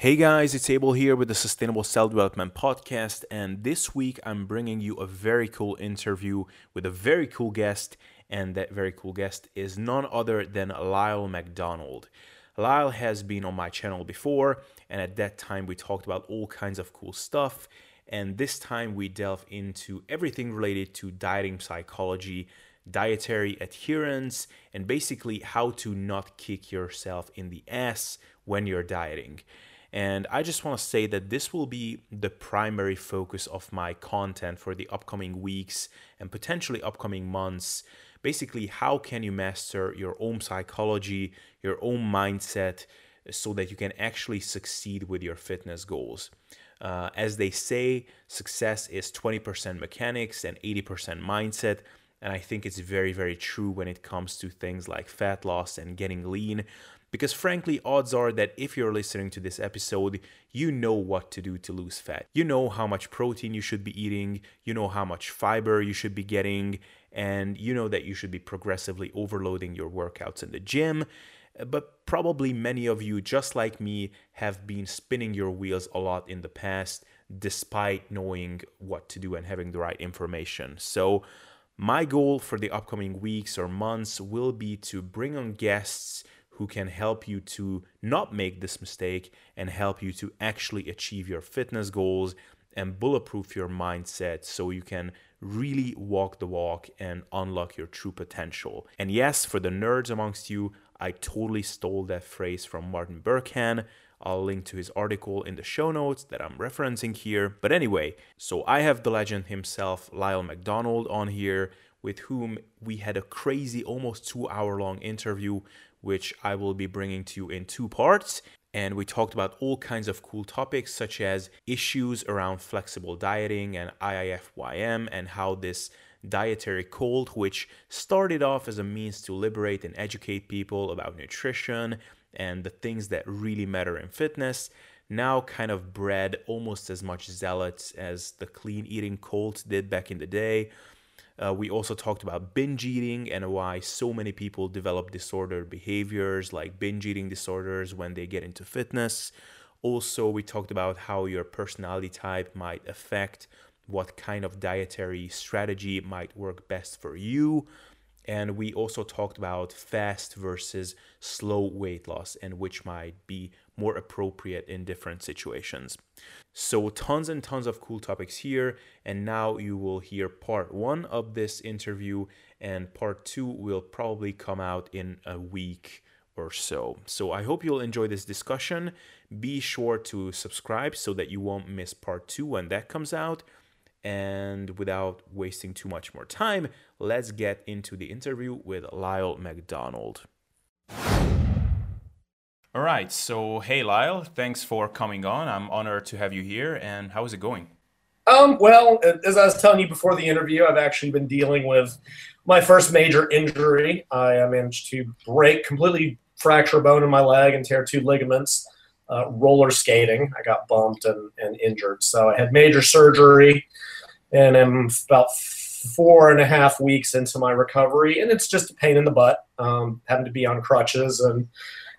Hey guys, it's Abel here with the Sustainable Self Development Podcast, and this week I'm bringing you a very cool interview with a very cool guest, and that very cool guest is none other than Lyle McDonald. Lyle has been on my channel before, and at that time we talked about all kinds of cool stuff, and this time we delve into everything related to dieting psychology, dietary adherence, and basically how to not kick yourself in the ass when you're dieting. And I just want to say that this will be the primary focus of my content for the upcoming weeks and potentially upcoming months. Basically, how can you master your own psychology, your own mindset, so that you can actually succeed with your fitness goals? Uh, as they say, success is 20% mechanics and 80% mindset. And I think it's very, very true when it comes to things like fat loss and getting lean. Because frankly, odds are that if you're listening to this episode, you know what to do to lose fat. You know how much protein you should be eating, you know how much fiber you should be getting, and you know that you should be progressively overloading your workouts in the gym. But probably many of you, just like me, have been spinning your wheels a lot in the past despite knowing what to do and having the right information. So, my goal for the upcoming weeks or months will be to bring on guests who can help you to not make this mistake and help you to actually achieve your fitness goals and bulletproof your mindset so you can really walk the walk and unlock your true potential. And yes, for the nerds amongst you, I totally stole that phrase from Martin Berkhan. I'll link to his article in the show notes that I'm referencing here. But anyway, so I have the legend himself, Lyle McDonald, on here, with whom we had a crazy, almost two hour long interview which I will be bringing to you in two parts. And we talked about all kinds of cool topics, such as issues around flexible dieting and IIFYM, and how this dietary cult, which started off as a means to liberate and educate people about nutrition and the things that really matter in fitness, now kind of bred almost as much zealots as the clean eating cult did back in the day. Uh, we also talked about binge eating and why so many people develop disordered behaviors like binge eating disorders when they get into fitness. Also, we talked about how your personality type might affect what kind of dietary strategy might work best for you. And we also talked about fast versus slow weight loss and which might be more appropriate in different situations. So, tons and tons of cool topics here. And now you will hear part one of this interview, and part two will probably come out in a week or so. So, I hope you'll enjoy this discussion. Be sure to subscribe so that you won't miss part two when that comes out. And without wasting too much more time, let's get into the interview with Lyle McDonald. All right. So, hey, Lyle, thanks for coming on. I'm honored to have you here. And how is it going? Um, well, as I was telling you before the interview, I've actually been dealing with my first major injury. I managed to break, completely fracture a bone in my leg and tear two ligaments. Uh, roller skating, I got bumped and, and injured. So I had major surgery, and I'm about four and a half weeks into my recovery, and it's just a pain in the butt. Um, having to be on crutches and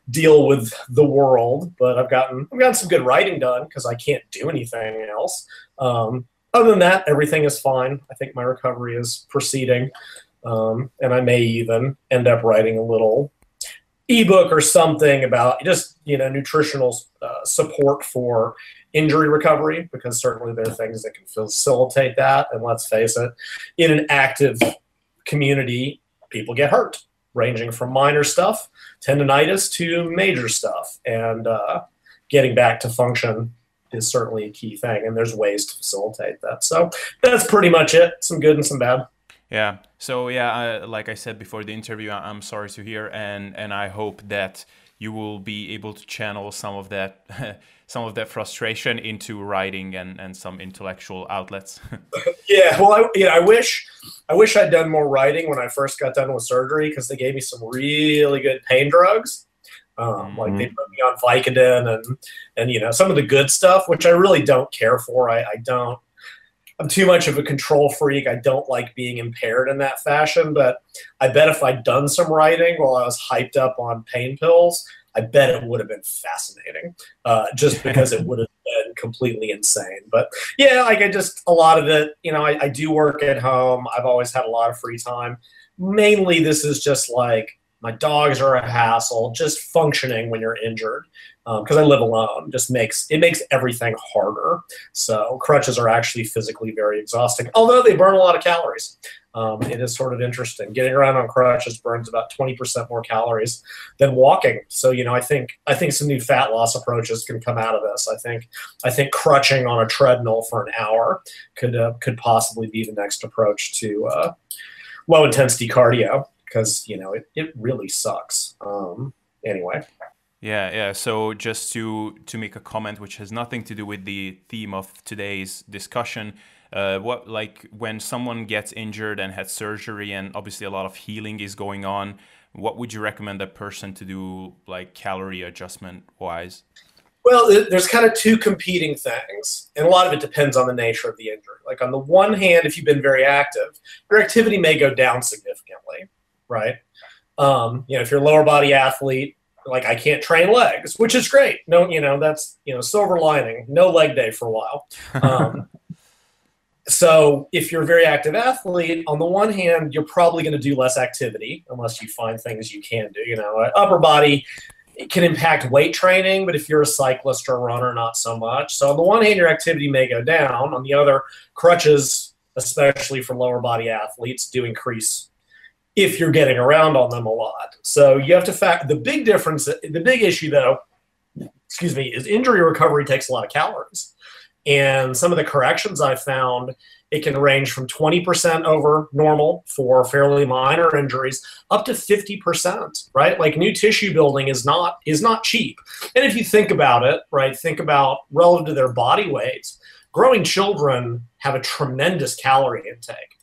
deal with the world. But I've gotten I've gotten some good writing done because I can't do anything else. Um, other than that, everything is fine. I think my recovery is proceeding, um, and I may even end up writing a little ebook or something about just you know nutritional uh, support for injury recovery because certainly there are things that can facilitate that. And let's face it, in an active community, people get hurt ranging from minor stuff, tendonitis, to major stuff. And uh, getting back to function is certainly a key thing. And there's ways to facilitate that. So that's pretty much it. Some good and some bad. Yeah. So yeah, uh, like I said before the interview, I'm sorry to hear, and and I hope that you will be able to channel some of that some of that frustration into writing and, and some intellectual outlets. yeah, well, I, yeah, I wish I wish I'd done more writing when I first got done with surgery because they gave me some really good pain drugs. Um, mm-hmm. Like they put me on Vicodin and and you know some of the good stuff, which I really don't care for. I, I don't. I'm too much of a control freak. I don't like being impaired in that fashion. But I bet if I'd done some writing while I was hyped up on pain pills, I bet it would have been fascinating, uh, just because it would have been completely insane. But yeah, like I just a lot of it. You know, I, I do work at home. I've always had a lot of free time. Mainly, this is just like my dogs are a hassle. Just functioning when you're injured because um, I live alone just makes it makes everything harder. So crutches are actually physically very exhausting, although they burn a lot of calories. Um, it is sort of interesting. Getting around on crutches burns about 20% more calories than walking. So you know, I think I think some new fat loss approaches can come out of this. I think I think crutching on a treadmill for an hour could uh, could possibly be the next approach to uh, low intensity cardio because you know it, it really sucks. Um, anyway. Yeah, yeah. So just to to make a comment which has nothing to do with the theme of today's discussion, uh, what like when someone gets injured and had surgery and obviously a lot of healing is going on, what would you recommend a person to do like calorie adjustment wise? Well, there's kind of two competing things, and a lot of it depends on the nature of the injury. Like on the one hand, if you've been very active, your activity may go down significantly, right? Um, you know, if you're a lower body athlete, like I can't train legs, which is great. No, you know that's you know silver lining. No leg day for a while. Um, so if you're a very active athlete, on the one hand, you're probably going to do less activity unless you find things you can do. You know, upper body can impact weight training, but if you're a cyclist or a runner, not so much. So on the one hand, your activity may go down. On the other, crutches, especially for lower body athletes, do increase if you're getting around on them a lot. So you have to fact the big difference, the big issue though, excuse me, is injury recovery takes a lot of calories. And some of the corrections I found, it can range from 20% over normal for fairly minor injuries up to 50%, right? Like new tissue building is not is not cheap. And if you think about it, right, think about relative to their body weights, growing children have a tremendous calorie intake.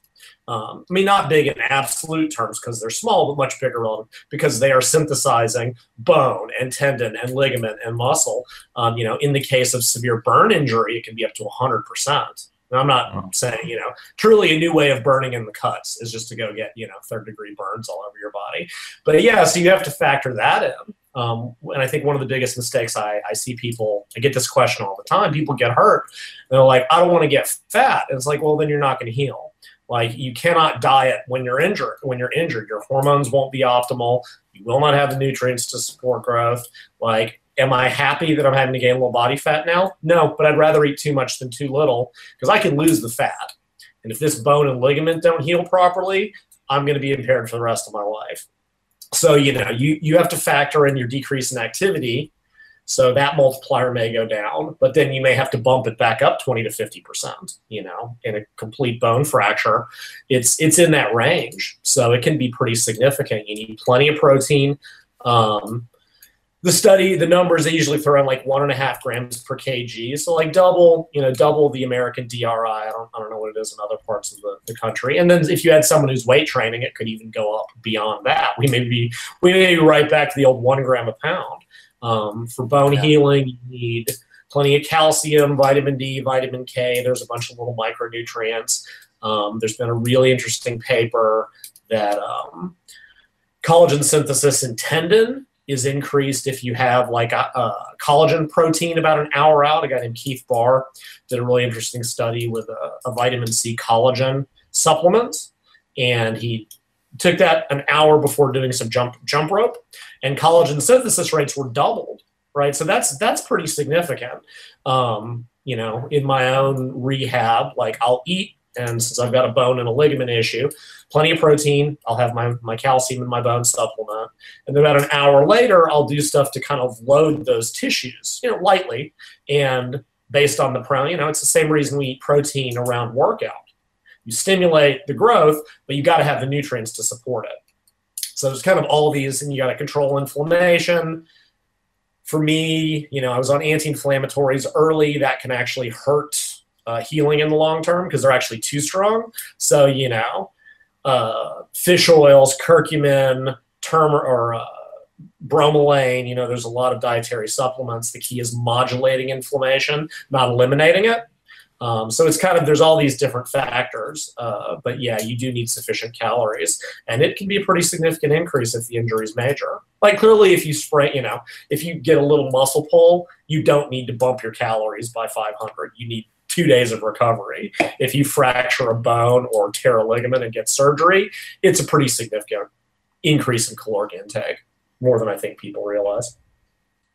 Um, I mean, not big in absolute terms because they're small, but much bigger relative because they are synthesizing bone and tendon and ligament and muscle. Um, you know, in the case of severe burn injury, it can be up to 100%. And I'm not oh. saying, you know, truly a new way of burning in the cuts is just to go get, you know, third degree burns all over your body. But yeah, so you have to factor that in. Um, and I think one of the biggest mistakes I, I see people, I get this question all the time. People get hurt. they're like, I don't want to get fat. And it's like, well, then you're not going to heal like you cannot diet when you're injured. When you're injured, your hormones won't be optimal. You will not have the nutrients to support growth. Like, am I happy that I'm having to gain a little body fat now? No, but I'd rather eat too much than too little because I can lose the fat. And if this bone and ligament don't heal properly, I'm going to be impaired for the rest of my life. So, you know, you, you have to factor in your decrease in activity so that multiplier may go down, but then you may have to bump it back up 20 to 50%, you know, in a complete bone fracture. It's it's in that range. So it can be pretty significant. You need plenty of protein. Um, the study, the numbers they usually throw in like one and a half grams per kg. So like double, you know, double the American DRI. I don't, I don't know what it is in other parts of the, the country. And then if you had someone who's weight training, it could even go up beyond that. We may be we may be right back to the old one gram a pound. Um, for bone yeah. healing, you need plenty of calcium, vitamin D, vitamin K. There's a bunch of little micronutrients. Um, there's been a really interesting paper that um, collagen synthesis in tendon is increased if you have like a, a, collagen protein about an hour out. A guy named Keith Barr did a really interesting study with a, a vitamin C collagen supplement, and he took that an hour before doing some jump jump rope, and collagen synthesis rates were doubled. Right, so that's that's pretty significant. Um, you know, in my own rehab, like I'll eat, and since I've got a bone and a ligament issue, plenty of protein. I'll have my my calcium in my bone supplement, and then about an hour later, I'll do stuff to kind of load those tissues, you know, lightly, and based on the pro, you know, it's the same reason we eat protein around workout you stimulate the growth, but you got to have the nutrients to support it. So there's kind of all these, and you got to control inflammation. For me, you know, I was on anti-inflammatories early. That can actually hurt uh, healing in the long term because they're actually too strong. So you know, uh, fish oils, curcumin, turmeric, or uh, bromelain. You know, there's a lot of dietary supplements. The key is modulating inflammation, not eliminating it. Um, so it's kind of there's all these different factors, uh, but yeah, you do need sufficient calories, and it can be a pretty significant increase if the injury is major. Like clearly, if you sprain, you know, if you get a little muscle pull, you don't need to bump your calories by 500. You need two days of recovery. If you fracture a bone or tear a ligament and get surgery, it's a pretty significant increase in caloric intake, more than I think people realize.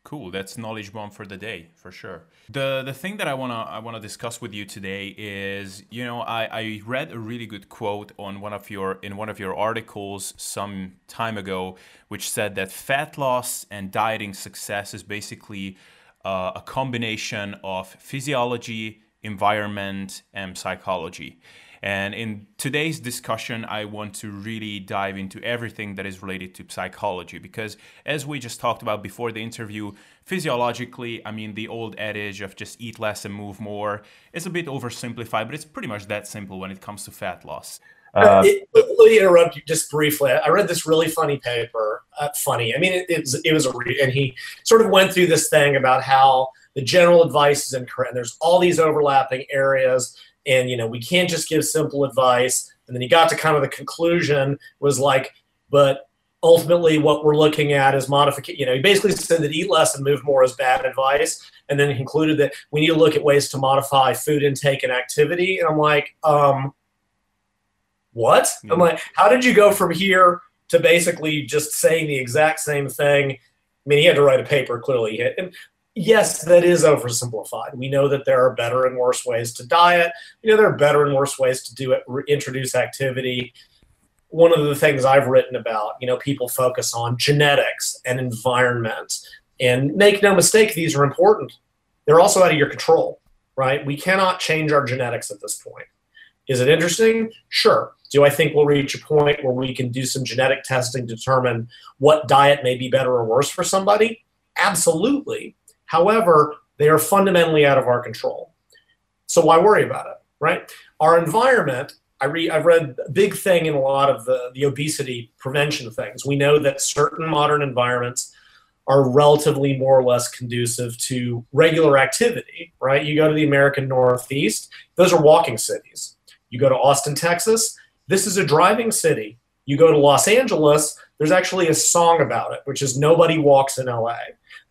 Cool. That's knowledge bomb for the day for sure. The the thing that I wanna I wanna discuss with you today is you know I, I read a really good quote on one of your in one of your articles some time ago, which said that fat loss and dieting success is basically uh, a combination of physiology, environment, and psychology. And in today's discussion, I want to really dive into everything that is related to psychology because, as we just talked about before the interview, physiologically, I mean, the old adage of just eat less and move more is a bit oversimplified, but it's pretty much that simple when it comes to fat loss. Uh, it, let me interrupt you just briefly. I read this really funny paper. Uh, funny. I mean, it, it, was, it was a re- and he sort of went through this thing about how the general advice is incorrect. And there's all these overlapping areas and you know we can't just give simple advice. And then he got to kind of the conclusion was like but ultimately what we're looking at is modification you know he basically said that eat less and move more is bad advice. And then he concluded that we need to look at ways to modify food intake and activity. And i'm like um what? I'm mm-hmm. like how did you go from here to basically just saying the exact same thing? I mean he had to write a paper clearly. And yes, that is oversimplified. We know that there are better and worse ways to diet. You know, there are better and worse ways to do it, introduce activity. One of the things I've written about, you know, people focus on genetics and environment. And make no mistake, these are important. They're also out of your control, right? We cannot change our genetics at this point. Is it interesting? Sure. Do I think we'll reach a point where we can do some genetic testing to determine what diet may be better or worse for somebody? Absolutely. However, they are fundamentally out of our control. So why worry about it, right? Our environment, I read, I've read a big thing in a lot of the, the obesity prevention things. We know that certain modern environments are relatively more or less conducive to regular activity, right? You go to the American Northeast, those are walking cities. You go to Austin, Texas, this is a driving city. You go to Los Angeles, there's actually a song about it, which is Nobody Walks in LA.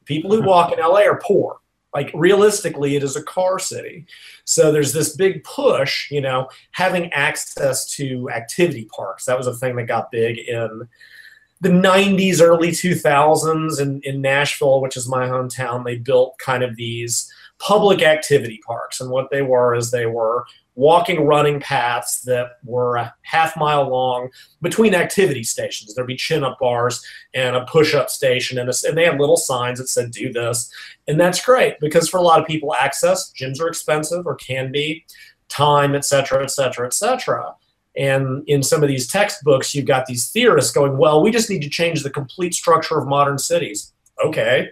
People who walk in LA are poor. Like realistically, it is a car city. So there's this big push, you know, having access to activity parks. That was a thing that got big in the 90s, early 2000s in, in Nashville, which is my hometown. They built kind of these public activity parks. And what they were is they were walking running paths that were a half mile long between activity stations. There'd be chin up bars and a push up station, and, a, and they had little signs that said, do this. And that's great because for a lot of people, access, gyms are expensive or can be, time, et cetera, et cetera, et cetera. And in some of these textbooks, you've got these theorists going, well, we just need to change the complete structure of modern cities. Okay,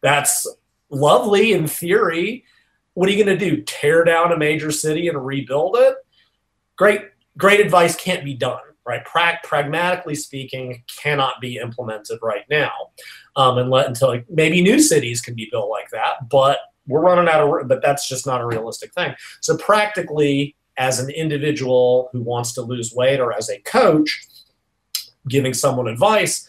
that's lovely in theory what are you going to do? Tear down a major city and rebuild it? Great, great advice can't be done, right? Pra- pragmatically speaking, cannot be implemented right now, um, and let until like, maybe new cities can be built like that. But we're running out of, but that's just not a realistic thing. So practically, as an individual who wants to lose weight, or as a coach giving someone advice,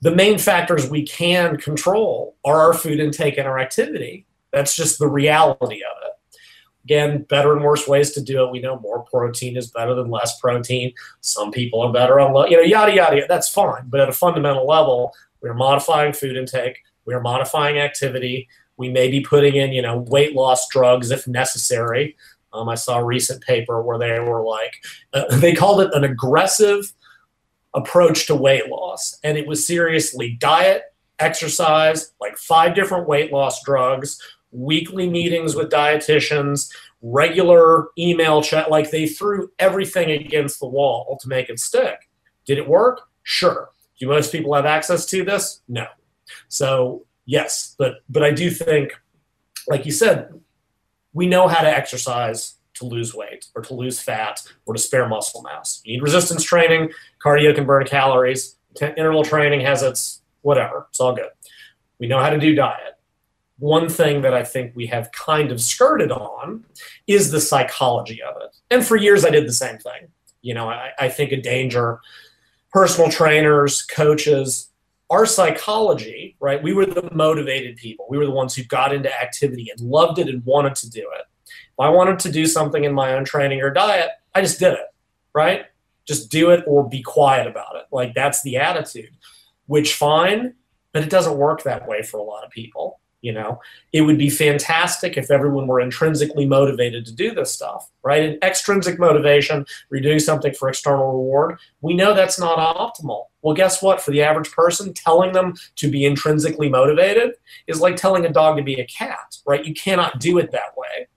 the main factors we can control are our food intake and our activity that's just the reality of it. Again, better and worse ways to do it. We know more protein is better than less protein. Some people are better on, you know, yada, yada, yada. That's fine. But at a fundamental level, we're modifying food intake. We're modifying activity. We may be putting in, you know, weight loss drugs if necessary. Um, I saw a recent paper where they were like, uh, they called it an aggressive approach to weight loss. And it was seriously diet, exercise, like five different weight loss drugs, weekly meetings with dietitians, regular email chat. Like they threw everything against the wall to make it stick. Did it work? Sure. Do most people have access to this? No. So yes, but but I do think, like you said, we know how to exercise to lose weight or to lose fat or to spare muscle mass. You need resistance training. Cardio can burn calories. Interval training has its whatever. It's all good. We know how to do diet one thing that I think we have kind of skirted on is the psychology of it. And for years, I did the same thing. You know, I, I think a danger, personal trainers, coaches, our psychology, right? We were the motivated people. We were the ones who got into activity and loved it and wanted to do it. If I wanted to do something in my own training or diet, I just did it, right? Just do it or be quiet about it. Like that's the attitude, which fine, but it doesn't work that way for a lot of people. You know, it would be fantastic if everyone were intrinsically motivated to do this stuff, right? And extrinsic motivation, we're doing something for external reward. We know that's not optimal. Well, guess what? For the average person, telling them to be intrinsically motivated is like telling a dog to be a cat, right? You cannot do it that way.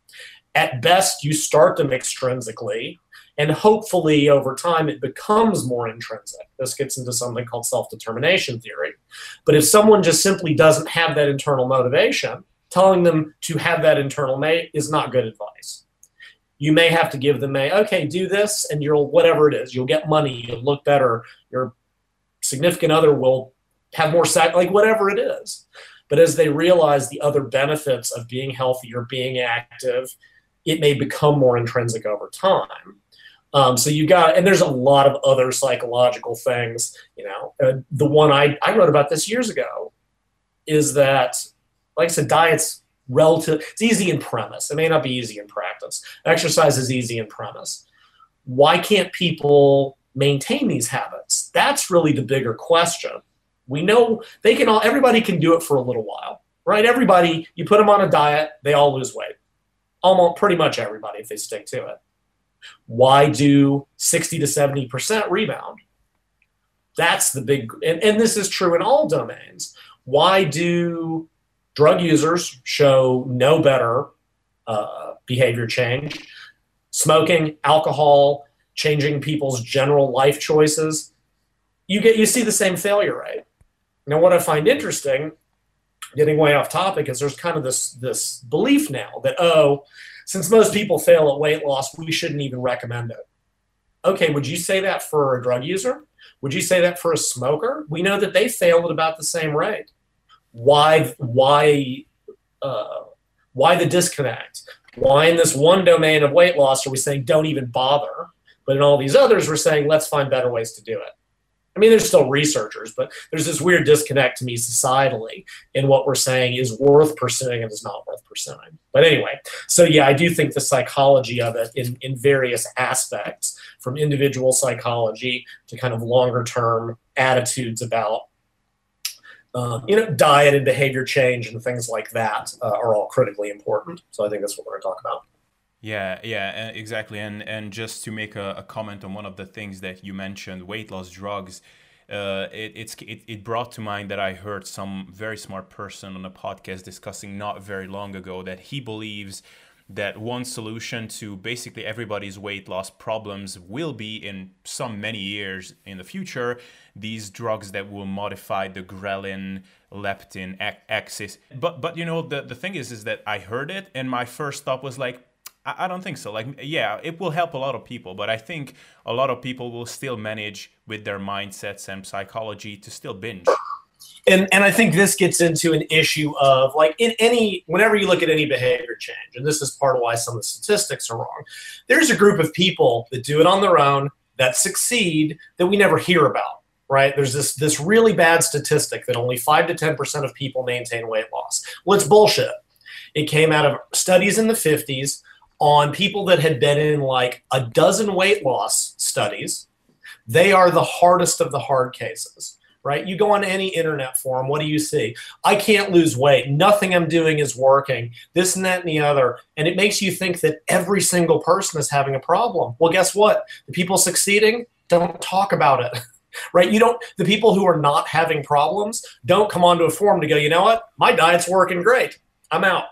At best, you start them extrinsically, and hopefully over time it becomes more intrinsic. This gets into something called self determination theory. But if someone just simply doesn't have that internal motivation, telling them to have that internal mate is not good advice. You may have to give them a, okay, do this, and you'll, whatever it is, you'll get money, you'll look better, your significant other will have more sex, like whatever it is. But as they realize the other benefits of being healthy or being active, it may become more intrinsic over time. Um, so you got, and there's a lot of other psychological things. You know, uh, the one I I wrote about this years ago is that, like I said, diets relative. It's easy in premise. It may not be easy in practice. Exercise is easy in premise. Why can't people maintain these habits? That's really the bigger question. We know they can all. Everybody can do it for a little while, right? Everybody, you put them on a diet, they all lose weight. Almost pretty much everybody if they stick to it why do 60 to 70% rebound? That's the big, and, and this is true in all domains. Why do drug users show no better uh, behavior change? Smoking, alcohol, changing people's general life choices, you get you see the same failure rate. Now, what I find interesting, getting way off topic, is there's kind of this this belief now that oh, since most people fail at weight loss, we shouldn't even recommend it. Okay, would you say that for a drug user? Would you say that for a smoker? We know that they fail at about the same rate. Why? Why? Uh, why the disconnect? Why in this one domain of weight loss are we saying don't even bother, but in all these others we're saying let's find better ways to do it? I mean, there's still researchers, but there's this weird disconnect to me societally in what we're saying is worth pursuing and is not worth pursuing. But anyway, so yeah, I do think the psychology of it in, in various aspects, from individual psychology to kind of longer term attitudes about um, you know, diet and behavior change and things like that uh, are all critically important. So I think that's what we're going to talk about. Yeah, yeah, exactly. And and just to make a, a comment on one of the things that you mentioned, weight loss drugs. Uh, it, it's it, it brought to mind that I heard some very smart person on a podcast discussing not very long ago that he believes that one solution to basically everybody's weight loss problems will be in some many years in the future these drugs that will modify the ghrelin leptin axis but but you know the the thing is is that I heard it and my first thought was like I, don't think so. Like, yeah, it will help a lot of people, but I think a lot of people will still manage with their mindsets and psychology to still binge. And and I think this gets into an issue of like in any whenever you look at any behavior change, and this is part of why some of the statistics are wrong. There's a group of people that do it on their own that succeed that we never hear about right? There's this this really bad statistic that only five to ten percent of people maintain weight loss. Well, it's bullshit. It came out of studies in the 50s on people that had been in like a dozen weight loss studies. They are the hardest of the hard cases, right? You go on any internet forum, what do you see? I can't lose weight. Nothing I'm doing is working. This and that and the other. And it makes you think that every single person is having a problem. Well, guess what? The people succeeding don't talk about it. right? You don't, the people who are not having problems don't come onto a forum to go, you know what? My diet's working great. I'm out.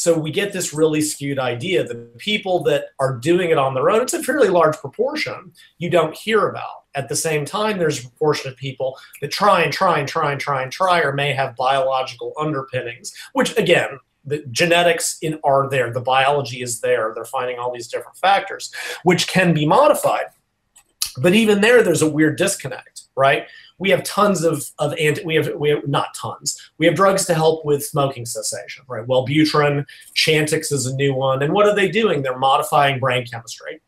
So we get this really skewed idea. That people that are doing it on their own, it's a fairly large proportion you don't hear about. At the same time, there's a proportion of people that try and try and try and try and try or may have biological underpinnings, which again, the genetics in are there, the biology is there. They're finding all these different factors, which can be modified. But even there, there's a weird disconnect, right? We have tons of of anti we have we have not tons. We have drugs to help with smoking cessation right? Wellbutrin Chantix is a new one. And what are they doing? They're modifying brain chemistry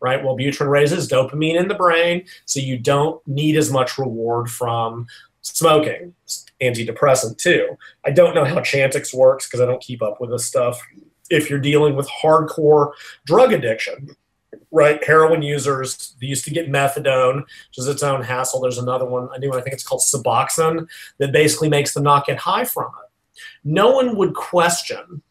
right? Wellbutrin raises dopamine in the brain so you don't need as much reward from smoking. Antidepressant too. I don't know how Chantix works because I don't keep up with this stuff. If you're dealing with hardcore drug addiction right? Heroin users, they used to get methadone, which is its own hassle. There's another one, new one, I think it's called Suboxone, that basically makes them not get high from it. No one would question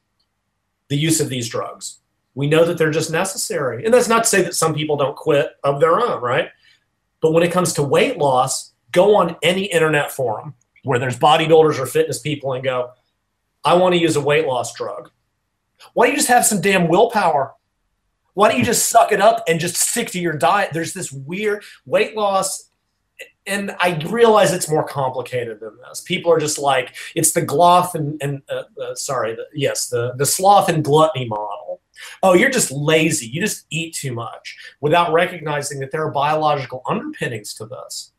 the use of these drugs. We know that they're just necessary. And that's not to say that some people don't quit of their own, right? But when it comes to weight loss, go on any internet forum where there's bodybuilders or fitness people and go, I want to use a weight loss drug. Why don't you just have some damn willpower? Why don't you just suck it up and just stick to your diet? There's this weird weight loss and I realize it's more complicated than this. People are just like it's the gloth and, and uh, uh, sorry, the, yes, the the sloth and gluttony model. Oh, you're just lazy. You just eat too much without recognizing that there are biological underpinnings to this.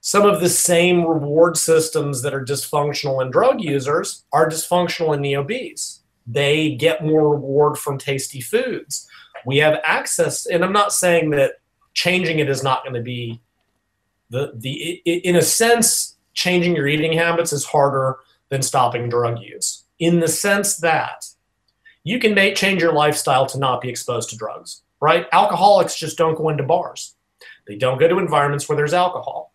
Some of the same reward systems that are dysfunctional in drug users are dysfunctional in the obese. They get more reward from tasty foods we have access and i'm not saying that changing it is not going to be the the in a sense changing your eating habits is harder than stopping drug use. In the sense that you can make change your lifestyle to not be exposed to drugs right? Alcoholics just don't go into bars. They don't go to environments where there's alcohol.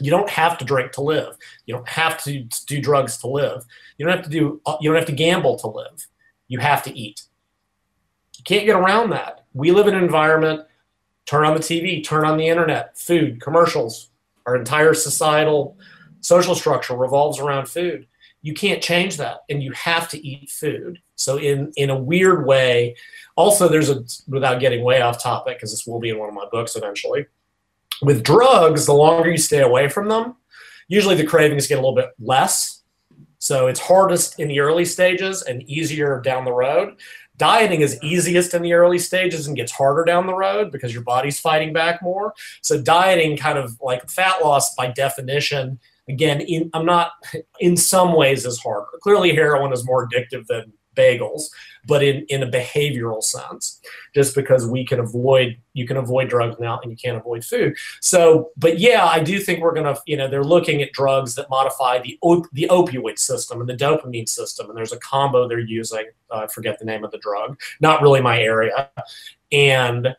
You don't have to drink to live. You don't have to do drugs to live. You don't have to do uh, you don't have to gamble to live. You have to eat can't get around that. We live in an environment, turn on the TV, turn on the internet, food, commercials. Our entire societal social structure revolves around food. You can't change that, and you have to eat food. So, in in a weird way, also there's a without getting way off topic because this will be in one of my books eventually. With drugs, the longer you stay away from them, usually the cravings get a little bit less. So it's hardest in the early stages and easier down the road dieting is easiest in the early stages and gets harder down the road because your body's fighting back more. So dieting kind of like fat loss by definition, again, in, I'm not in some ways is harder. Clearly heroin is more addictive than bagels, but in, in a behavioral sense, just because we can avoid, you can avoid drugs now and you can't avoid food. So, but yeah, I do think we're going to, you know, they're looking at drugs that modify the, op- the opioid system and the dopamine system. And there's a combo they're using. Uh, I forget the name of the drug, not really my area. And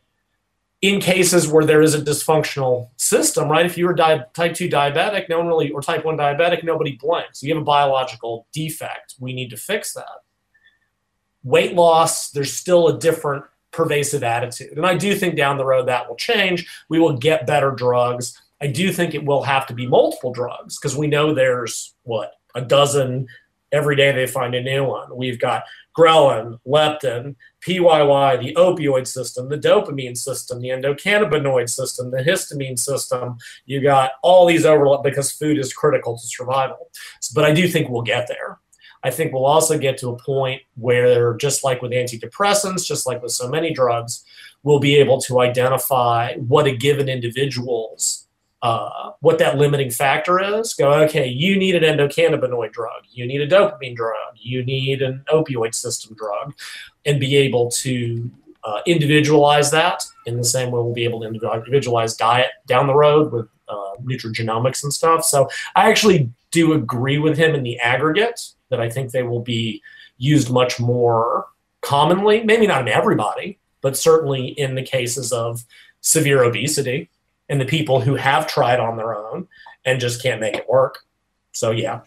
in cases where there is a dysfunctional system, right? If you were di- type 2 diabetic, no one really, or type 1 diabetic, nobody blinks. You have a biological defect. We need to fix that weight loss, there's still a different pervasive attitude. And I do think down the road that will change. We will get better drugs. I do think it will have to be multiple drugs because we know there's what a dozen every day they find a new one. We've got ghrelin, leptin, PYY, the opioid system, the dopamine system, the endocannabinoid system, the histamine system. You got all these overlap because food is critical to survival. But I do think we'll get there. I think we'll also get to a point where, just like with antidepressants, just like with so many drugs, we'll be able to identify what a given individual's uh, what that limiting factor is. Go, okay, you need an endocannabinoid drug, you need a dopamine drug, you need an opioid system drug, and be able to uh, individualize that. In the same way we'll be able to individualize diet down the road with uh, nutrigenomics and stuff. So I actually do agree with him in the aggregate that I think they will be used much more commonly, maybe not in everybody, but certainly in the cases of severe obesity and the people who have tried on their own and just can't make it work. So, yeah.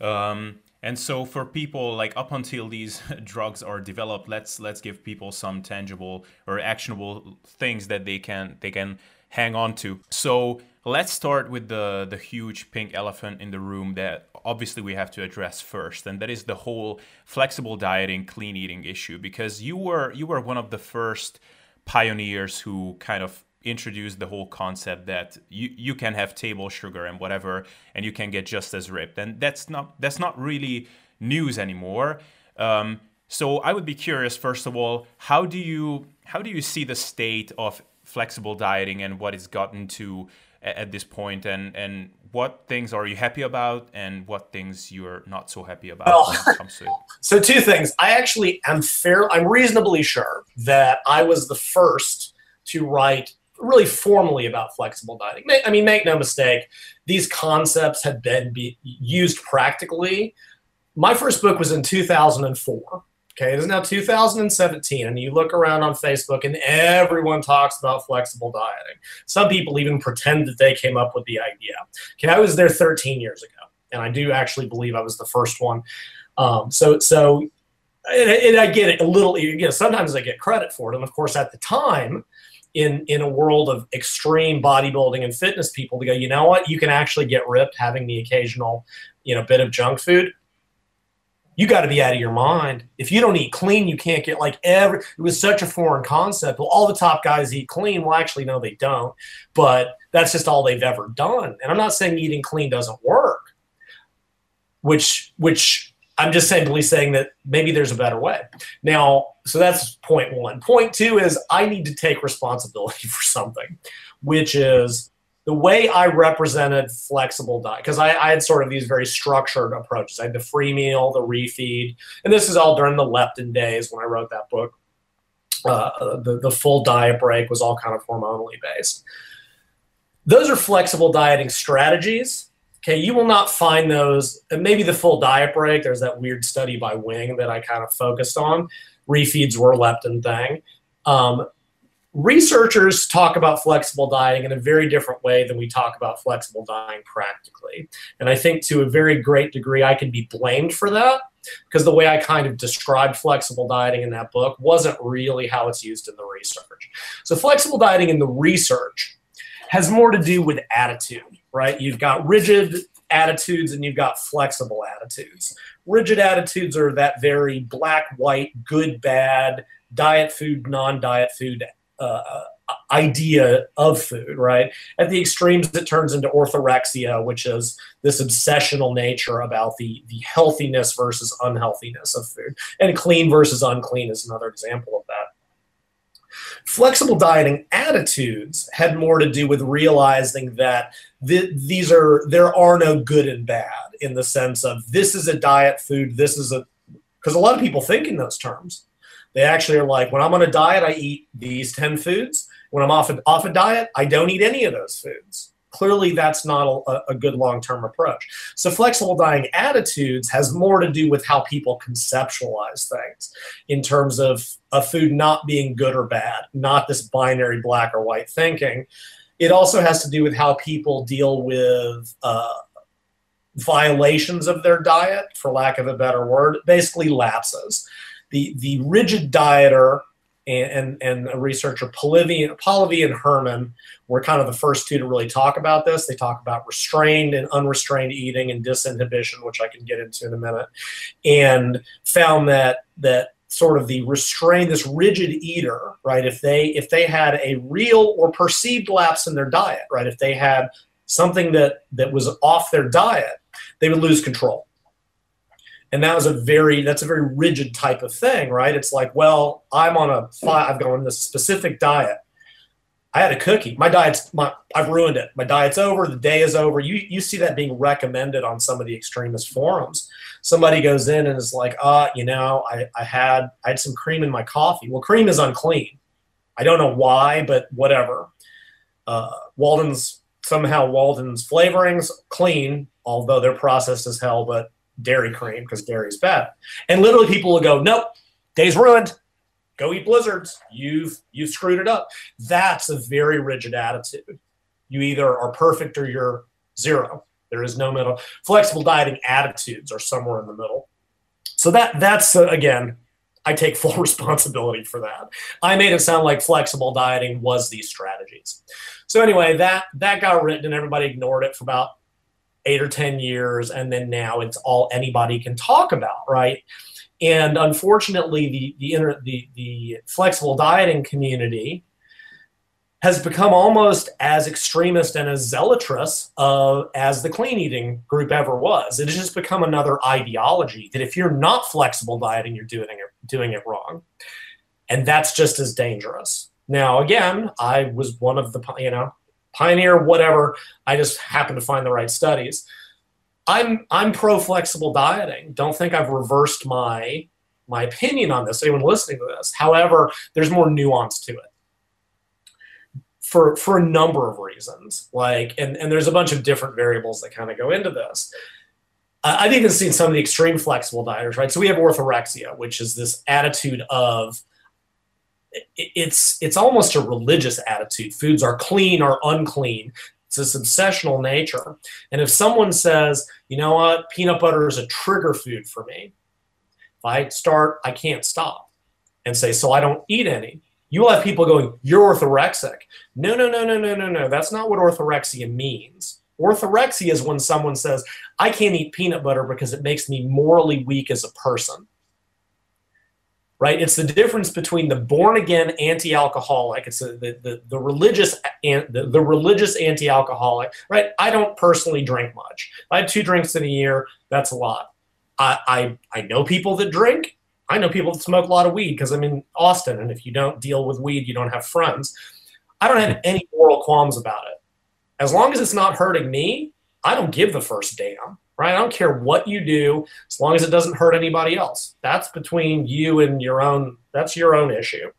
Um, and so for people like up until these drugs are developed, let's let's give people some tangible or actionable things that they can they can hang on to. So let's start with the the huge pink elephant in the room that obviously we have to address first and that is the whole flexible dieting clean eating issue because you were you were one of the first pioneers who kind of introduced the whole concept that you, you can have table sugar and whatever and you can get just as ripped and that's not that's not really news anymore. Um, so i would be curious first of all how do you how do you see the state of flexible dieting and what it's gotten to at, this point, and and what things are you happy about, and what things you're not so happy about well, when it comes to it? So two things. I actually am fair. I'm reasonably sure that I was the first to write really formally about flexible dieting. I mean, make no mistake, these concepts have been be used practically. My first book was in 2004. Okay, it is now 2017, and you look around on Facebook, and everyone talks about flexible dieting. Some people even pretend that they came up with the idea. Okay, I was there 13 years ago, and I do actually believe I was the first one. Um, so, so, and, and I get it a little. You know, sometimes I get credit for it, and of course, at the time, in in a world of extreme bodybuilding and fitness people to go you know what you can actually get ripped having the occasional you know bit of junk food you got to be out of your mind. If you don't eat clean you can't get like every it was such a foreign concept. Well all the top guys eat clean. Well actually no they don't. But that's just all they've ever done. And i'm not saying eating clean doesn't work which which I'm just simply saying that maybe there's a better way. Now, so that's point one. Point two is I need to take responsibility for something, which is the way I represented flexible diet, because I, I, had sort of these very structured approaches. I had the free meal, the refeed, and this is all during the leptin days when I wrote that book. Uh, the, the full diet break was all kind of hormonally based. Those are flexible dieting strategies Okay, you will not find those. And maybe the full diet break. There's that weird study by Wing that I kind of focused on. Refeeds were leptin thing. Um, researchers talk about flexible dieting in a very different way than we talk about flexible dieting practically. And I think to a very great degree, I can be blamed for that because the way I kind of described flexible dieting in that book wasn't really how it's used in the research. So, flexible dieting in the research has more to do with attitude right? You've got rigid attitudes and you've got flexible attitudes. Rigid attitudes are that very black, white, good, bad, diet food, non diet food uh, idea of food, right? At the extremes, it turns into orthorexia, which is this obsessional nature about the, the healthiness versus unhealthiness of food. And clean versus unclean is another example of that. Flexible dieting attitudes had more to do with realizing that th- these are there are no good and bad in the sense of this is a diet food, this is a because a lot of people think in those terms. They actually are like, when I'm on a diet, I eat these 10 foods. When I'm off a, off a diet, I don't eat any of those foods. Clearly that's not a, a good long-term approach. So flexible dieting attitudes has more to do with how people conceptualize things in terms of a food not being good or bad not this binary black or white thinking. It also has to do with how people deal with uh, violations of their diet for lack of a better word basically lapses the the rigid dieter and, and, a researcher, Polivy and Herman, were kind of the first two to really talk about this. They talk about restrained and unrestrained eating and disinhibition, which I can get into in a minute, and found that that sort of the restrained, this rigid eater, right? If they if they had a real or perceived lapse in their diet, right? If they had something that that was off their diet, they would lose control and that was a very that's a very rigid type of thing right? It's like well i'm on a i've gone on this specific diet. I had a cookie. My diet's my i've ruined it. My diet's over. The day is over. You you see that being recommended on some of the extremist forums. Somebody goes in and is like uh, you know i i had i had some cream in my coffee. Well cream is unclean. I don't know why but whatever. Uh, walden's somehow walden's flavorings clean although they're processed as hell but dairy cream because dairy is bad. And literally people will go, nope, day's ruined. Go eat blizzards. You've you've screwed it up. That's a very rigid attitude. You either are perfect or you're zero. There is no middle. Flexible dieting attitudes are somewhere in the middle. So that that's uh, again, I take full responsibility for that. I made it sound like flexible dieting was these strategies. So anyway, that that got written and everybody ignored it for about eight or 10 years, and then now it's all anybody can talk about, right? And unfortunately, the, the, inter, the, the flexible dieting community has become almost as extremist and as zealotous uh, as the clean eating group ever was. It has just become another ideology that if you're not flexible dieting, you're doing it, doing it wrong. And that's just as dangerous. Now, again, I was one of the, you know, pioneer, whatever. I just happen to find the right studies. I'm I'm pro flexible dieting. Don't think I've reversed my my opinion on this. Anyone listening to this, however, there's more nuance to it for for a number of reasons. Like, and and there's a bunch of different variables that kind of go into this. I've even seen some of the extreme flexible dieters, right? So we have orthorexia, which is this attitude of it's it's almost a religious attitude. Foods are clean or unclean. It's this obsessional nature. And if someone says, you know what, peanut butter is a trigger food for me, if I start, I can't stop and say, so I don't eat any. You will have people going, you're orthorexic. No, no, no, no, no, no, no. That's not what orthorexia means. Orthorexia is when someone says, I can't eat peanut butter because it makes me morally weak as a person right? It's the difference between the born again anti alcoholic. It's a, the, the, the religious the, the religious anti alcoholic, right? I don't personally drink much. I have two drinks in a year. That's a lot. I, I, I know people that drink. I know people that smoke a lot of weed because I'm in Austin. And if you don't deal with weed, you don't have friends. I don't have any moral qualms about it. As long as it's not hurting me, I don't give the first damn right? I don't care what you do as long as it doesn't hurt anybody else. That's between you and your own, that's your own issue.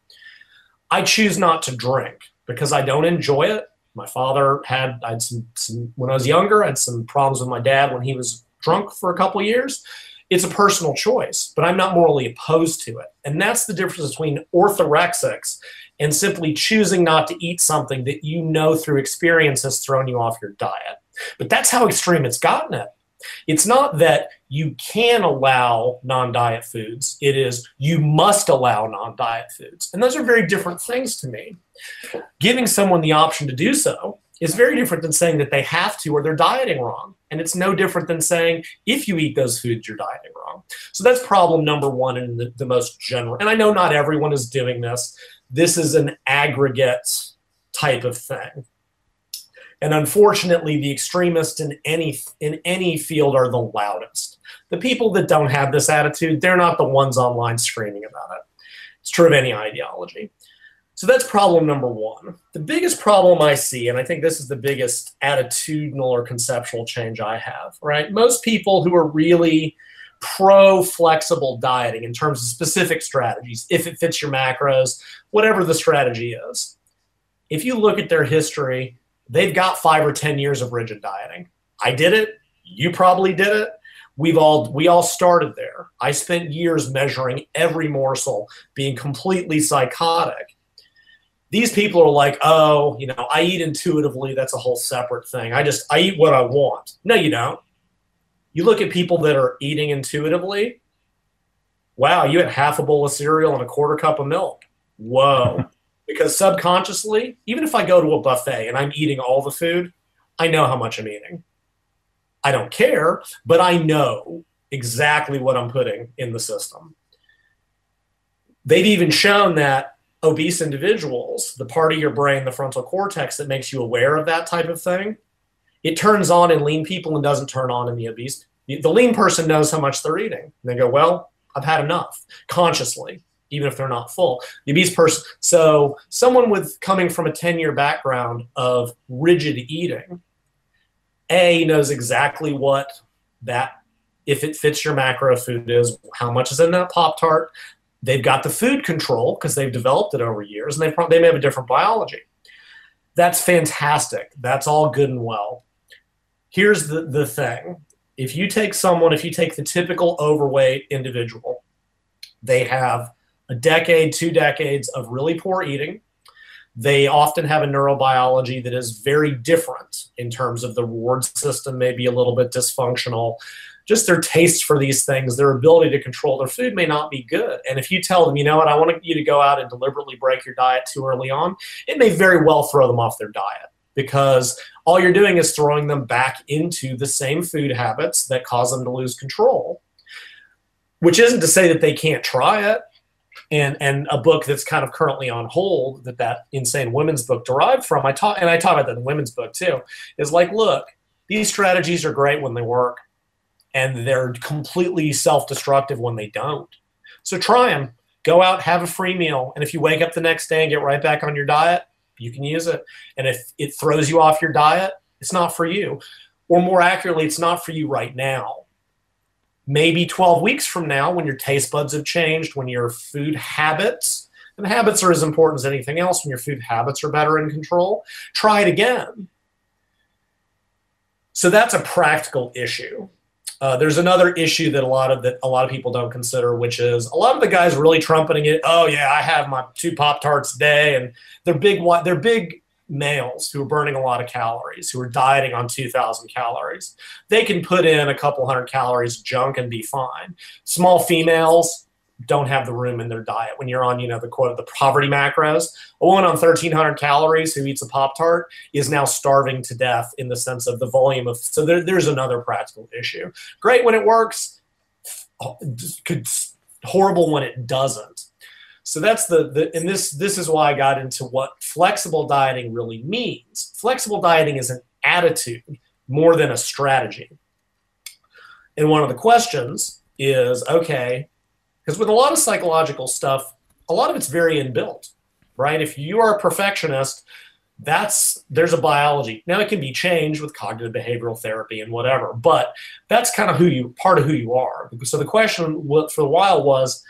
I choose not to drink because I don't enjoy it. My father had, I had some, some when I was younger, I had some problems with my dad when he was drunk for a couple years. It's a personal choice, but I'm not morally opposed to it. And that's the difference between orthorexics and simply choosing not to eat something that you know through experience has thrown you off your diet. But that's how extreme it's gotten it. It's not that you can allow non diet foods, it is you must allow non diet foods. And those are very different things to me. Giving someone the option to do so is very different than saying that they have to or they're dieting wrong. And it's no different than saying if you eat those foods, you're dieting wrong. So that's problem number one and the, the most general. And I know not everyone is doing this. This is an aggregate type of thing. And unfortunately, the extremists in any in any field are the loudest. The people that don't have this attitude, they're not the ones online screaming about it. It's true of any ideology. So that's problem number one. The biggest problem I see, and I think this is the biggest attitudinal or conceptual change I have, right? Most people who are really pro flexible dieting in terms of specific strategies, if it fits your macros, whatever the strategy is, if you look at their history, they've got five or 10 years of rigid dieting. I did it. You probably did it. We've all we all started there. I spent years measuring every morsel, being completely psychotic. These people are like, oh, you know, I eat intuitively. That's a whole separate thing. I just I eat what I want. No, you don't. You look at people that are eating intuitively. Wow, you had half a bowl of cereal and a quarter cup of milk. Whoa. because subconsciously, even if I go to a buffet and I'm eating all the food, I know how much I'm eating. I don't care, but I know exactly what I'm putting in the system. They've even shown that obese individuals, the part of your brain, the frontal cortex that makes you aware of that type of thing, it turns on in lean people and doesn't turn on in the obese. The lean person knows how much they're eating. And they go, Well, I've had enough consciously even if they're not full. The obese person, so someone with coming from a 10 year background of rigid eating, A knows exactly what that, if it fits your macro food is, how much is in that Pop Tart. They've got the food control because they've developed it over years and they, they may have a different biology. That's fantastic. That's all good and well. Here's the, the thing if you take someone, if you take the typical overweight individual, they have a decade, two decades of really poor eating. They often have a neurobiology that is very different in terms of the reward system, maybe a little bit dysfunctional. Just their taste for these things, their ability to control their food may not be good. And if you tell them, you know what, I want you to go out and deliberately break your diet too early on, it may very well throw them off their diet because all you're doing is throwing them back into the same food habits that cause them to lose control. Which isn't to say that they can't try it and and a book that's kind of currently on hold that that insane women's book derived from i talk and i talk about that in the women's book too is like look these strategies are great when they work and they're completely self-destructive when they don't so try them go out have a free meal and if you wake up the next day and get right back on your diet you can use it. And if it throws you off your diet, it's not for you. Or more accurately, it's not for you right now. Maybe 12 weeks from now, when your taste buds have changed, when your food habits, and habits are as important as anything else, when your food habits are better in control, try it again. So that's a practical issue. Uh, there's another issue that a lot of that a lot of people don't consider, which is a lot of the guys really trumpeting it. Oh yeah, I have my two pop tarts a day, and they're big. They're big males who are burning a lot of calories, who are dieting on 2,000 calories. They can put in a couple hundred calories junk and be fine. Small females, don't have the room in their diet. When you're on, you know, the quote the poverty macros, a woman on 1,300 calories who eats a Pop Tart is now starving to death in the sense of the volume of. So there, there's another practical issue. Great when it works, uh, could horrible when it doesn't. So that's the, the and this this is why I got into what flexible dieting really means. Flexible dieting is an attitude more than a strategy. And one of the questions is okay, because with a lot of psychological stuff, a lot of it's very inbuilt, right? If you are a perfectionist, that's there's a biology. Now it can be changed with cognitive behavioral therapy and whatever, but that's kind of who you part of who you are. So the question for a while was,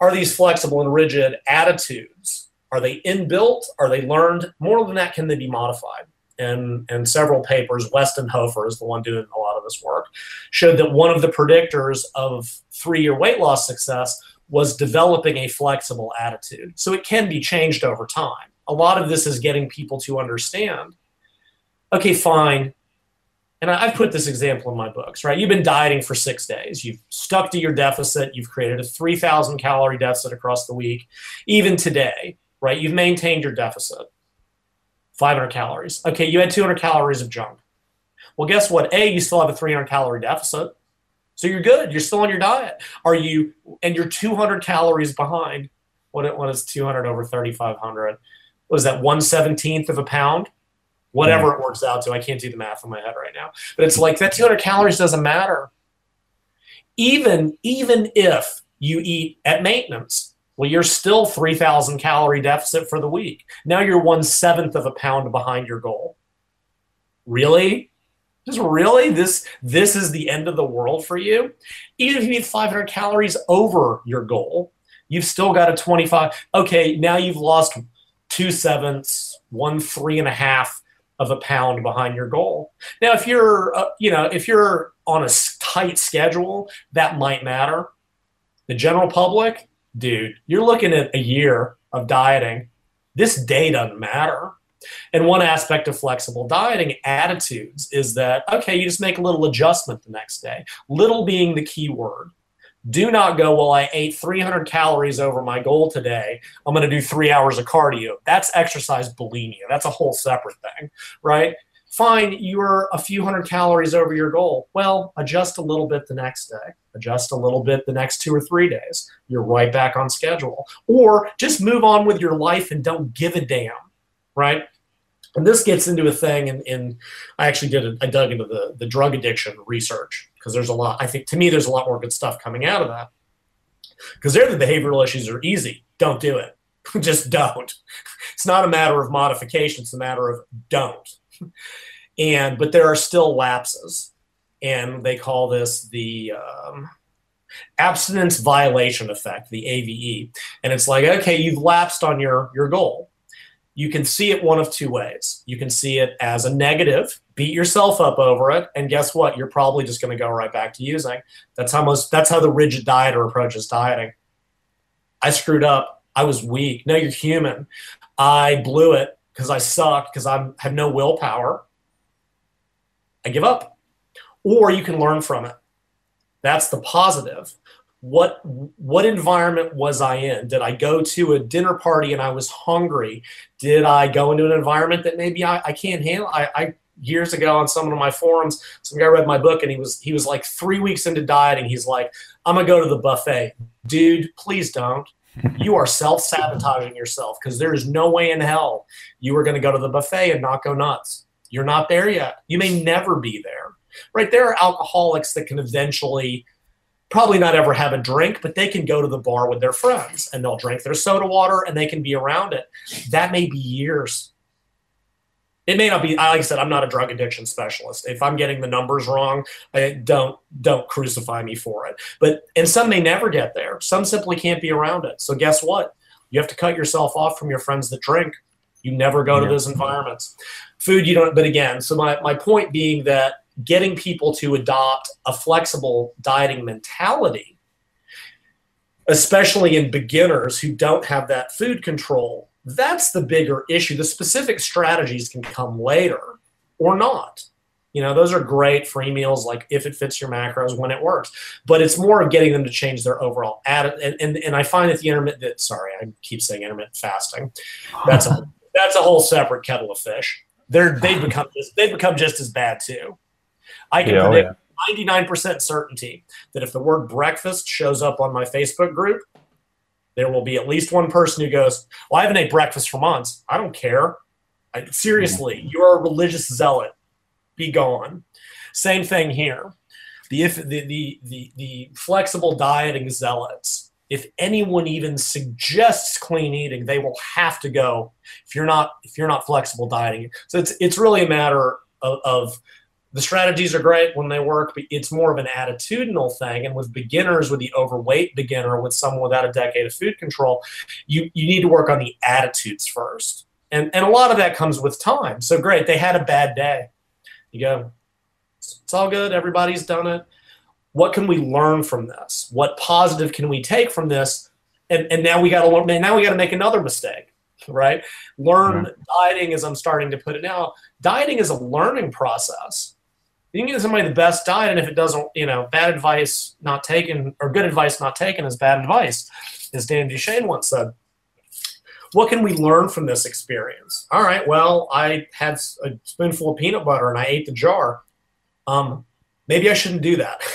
are these flexible and rigid attitudes? Are they inbuilt? Are they learned? More than that, can they be modified? And, and several papers, Westenhoefer is the one doing a lot of this work, showed that one of the predictors of three year weight loss success was developing a flexible attitude. So it can be changed over time. A lot of this is getting people to understand okay, fine. And I've put this example in my books, right? You've been dieting for six days. You've stuck to your deficit. You've created a 3,000 calorie deficit across the week. Even today, right? You've maintained your deficit 500 calories. Okay, you had 200 calories of junk. Well, guess what? A, you still have a 300 calorie deficit. So you're good. You're still on your diet. Are you, and you're 200 calories behind. What, what is 200 over 3,500? Was that 117th of a pound? Whatever yeah. it works out to. I can't do the math in my head right now. But it's like that 200 calories doesn't matter. Even, even if you eat at maintenance, well, you're still 3,000 calorie deficit for the week. Now you're one seventh of a pound behind your goal. Really? Just really? This this is the end of the world for you? Even if you eat 500 calories over your goal, you've still got a 25. Okay, now you've lost two sevenths, one three and a half of a pound behind your goal. Now, if you're, uh, you know, if you're on a tight schedule, that might matter. The general public, dude, you're looking at a year of dieting. This day doesn't matter. And one aspect of flexible dieting attitudes is that, okay, you just make a little adjustment the next day. Little being the key word. Do not go, well, I ate 300 calories over my goal today. I'm going to do three hours of cardio. That's exercise bulimia. That's a whole separate thing, right? fine, you're a few hundred calories over your goal. Well, adjust a little bit the next day, adjust a little bit the next two or three days. You're right back on schedule. Or just move on with your life and don't give a damn, right? And this gets into a thing, and, and I actually did, a, I dug into the, the drug addiction research because there's a lot, I think to me, there's a lot more good stuff coming out of that. Because there, the behavioral issues are easy. Don't do it. just don't. It's not a matter of modification, it's a matter of don't and but there are still lapses, and they call this the um, abstinence violation effect, the AVE. And it's like, okay, you've lapsed on your your goal. You can see it one of two ways. You can see it as a negative, beat yourself up over it, and guess what? You're probably just going to go right back to using. That's how most. That's how the rigid dieter approaches dieting. I screwed up. I was weak. No, you're human. I blew it because I suck, because I have no willpower, I give up. Or you can learn from it. That's the positive. What what environment was I in? Did I go to a dinner party and I was hungry? Did I go into an environment that maybe I, I can't handle? I, I years ago on some of my forums, some guy read my book and he was he was like three weeks into dieting. He's like, I'm gonna go to the buffet. Dude, please don't you are self sabotaging yourself because there is no way in hell you are going to go to the buffet and not go nuts. You're not there yet. You may never be there. Right? There are alcoholics that can eventually probably not ever have a drink, but they can go to the bar with their friends and they'll drink their soda water and they can be around it. That may be years. It may not be. Like I said, I'm not a drug addiction specialist. If I'm getting the numbers wrong, I don't don't crucify me for it. But and some may never get there. Some simply can't be around it. So guess what? You have to cut yourself off from your friends that drink. You never go yeah. to those environments. Food, you don't. But again, so my my point being that getting people to adopt a flexible dieting mentality, especially in beginners who don't have that food control, that's the bigger issue. The specific strategies can come later or not. You know, those are great free meals, like if it fits your macros when it works. But it's more of getting them to change their overall attitude. And, and, and I find that the intermittent, sorry, I keep saying intermittent fasting. That's a that's a whole separate kettle of fish. They're they become just, they become just as bad too. I can yeah, oh, predict ninety-nine percent certainty that if the word breakfast shows up on my Facebook group, there will be at least one person who goes, "Well, I haven't ate breakfast for months. I don't care." I, seriously, mm-hmm. you're a religious zealot. Be gone. Same thing here. The if the the the, the flexible dieting zealots. If anyone even suggests clean eating, they will have to go. If you're not if you're not flexible dieting, so it's it's really a matter of, of the strategies are great when they work, but it's more of an attitudinal thing. And with beginners, with the overweight beginner, with someone without a decade of food control, you, you need to work on the attitudes first. And, and a lot of that comes with time. So great, they had a bad day. You go, it's all good. Everybody's done it. What can we learn from this? What positive can we take from this? And, and now we got to learn. Now we got to make another mistake, right? Learn mm-hmm. dieting, as I'm starting to put it now. Dieting is a learning process you can give somebody the best diet, and if it doesn't, you know, bad advice not taken or good advice not taken is bad advice, as Dan Duchaine once said. What can we learn from this experience? All right, well, I had a spoonful of peanut butter and I ate the jar. Um, maybe I shouldn't do that.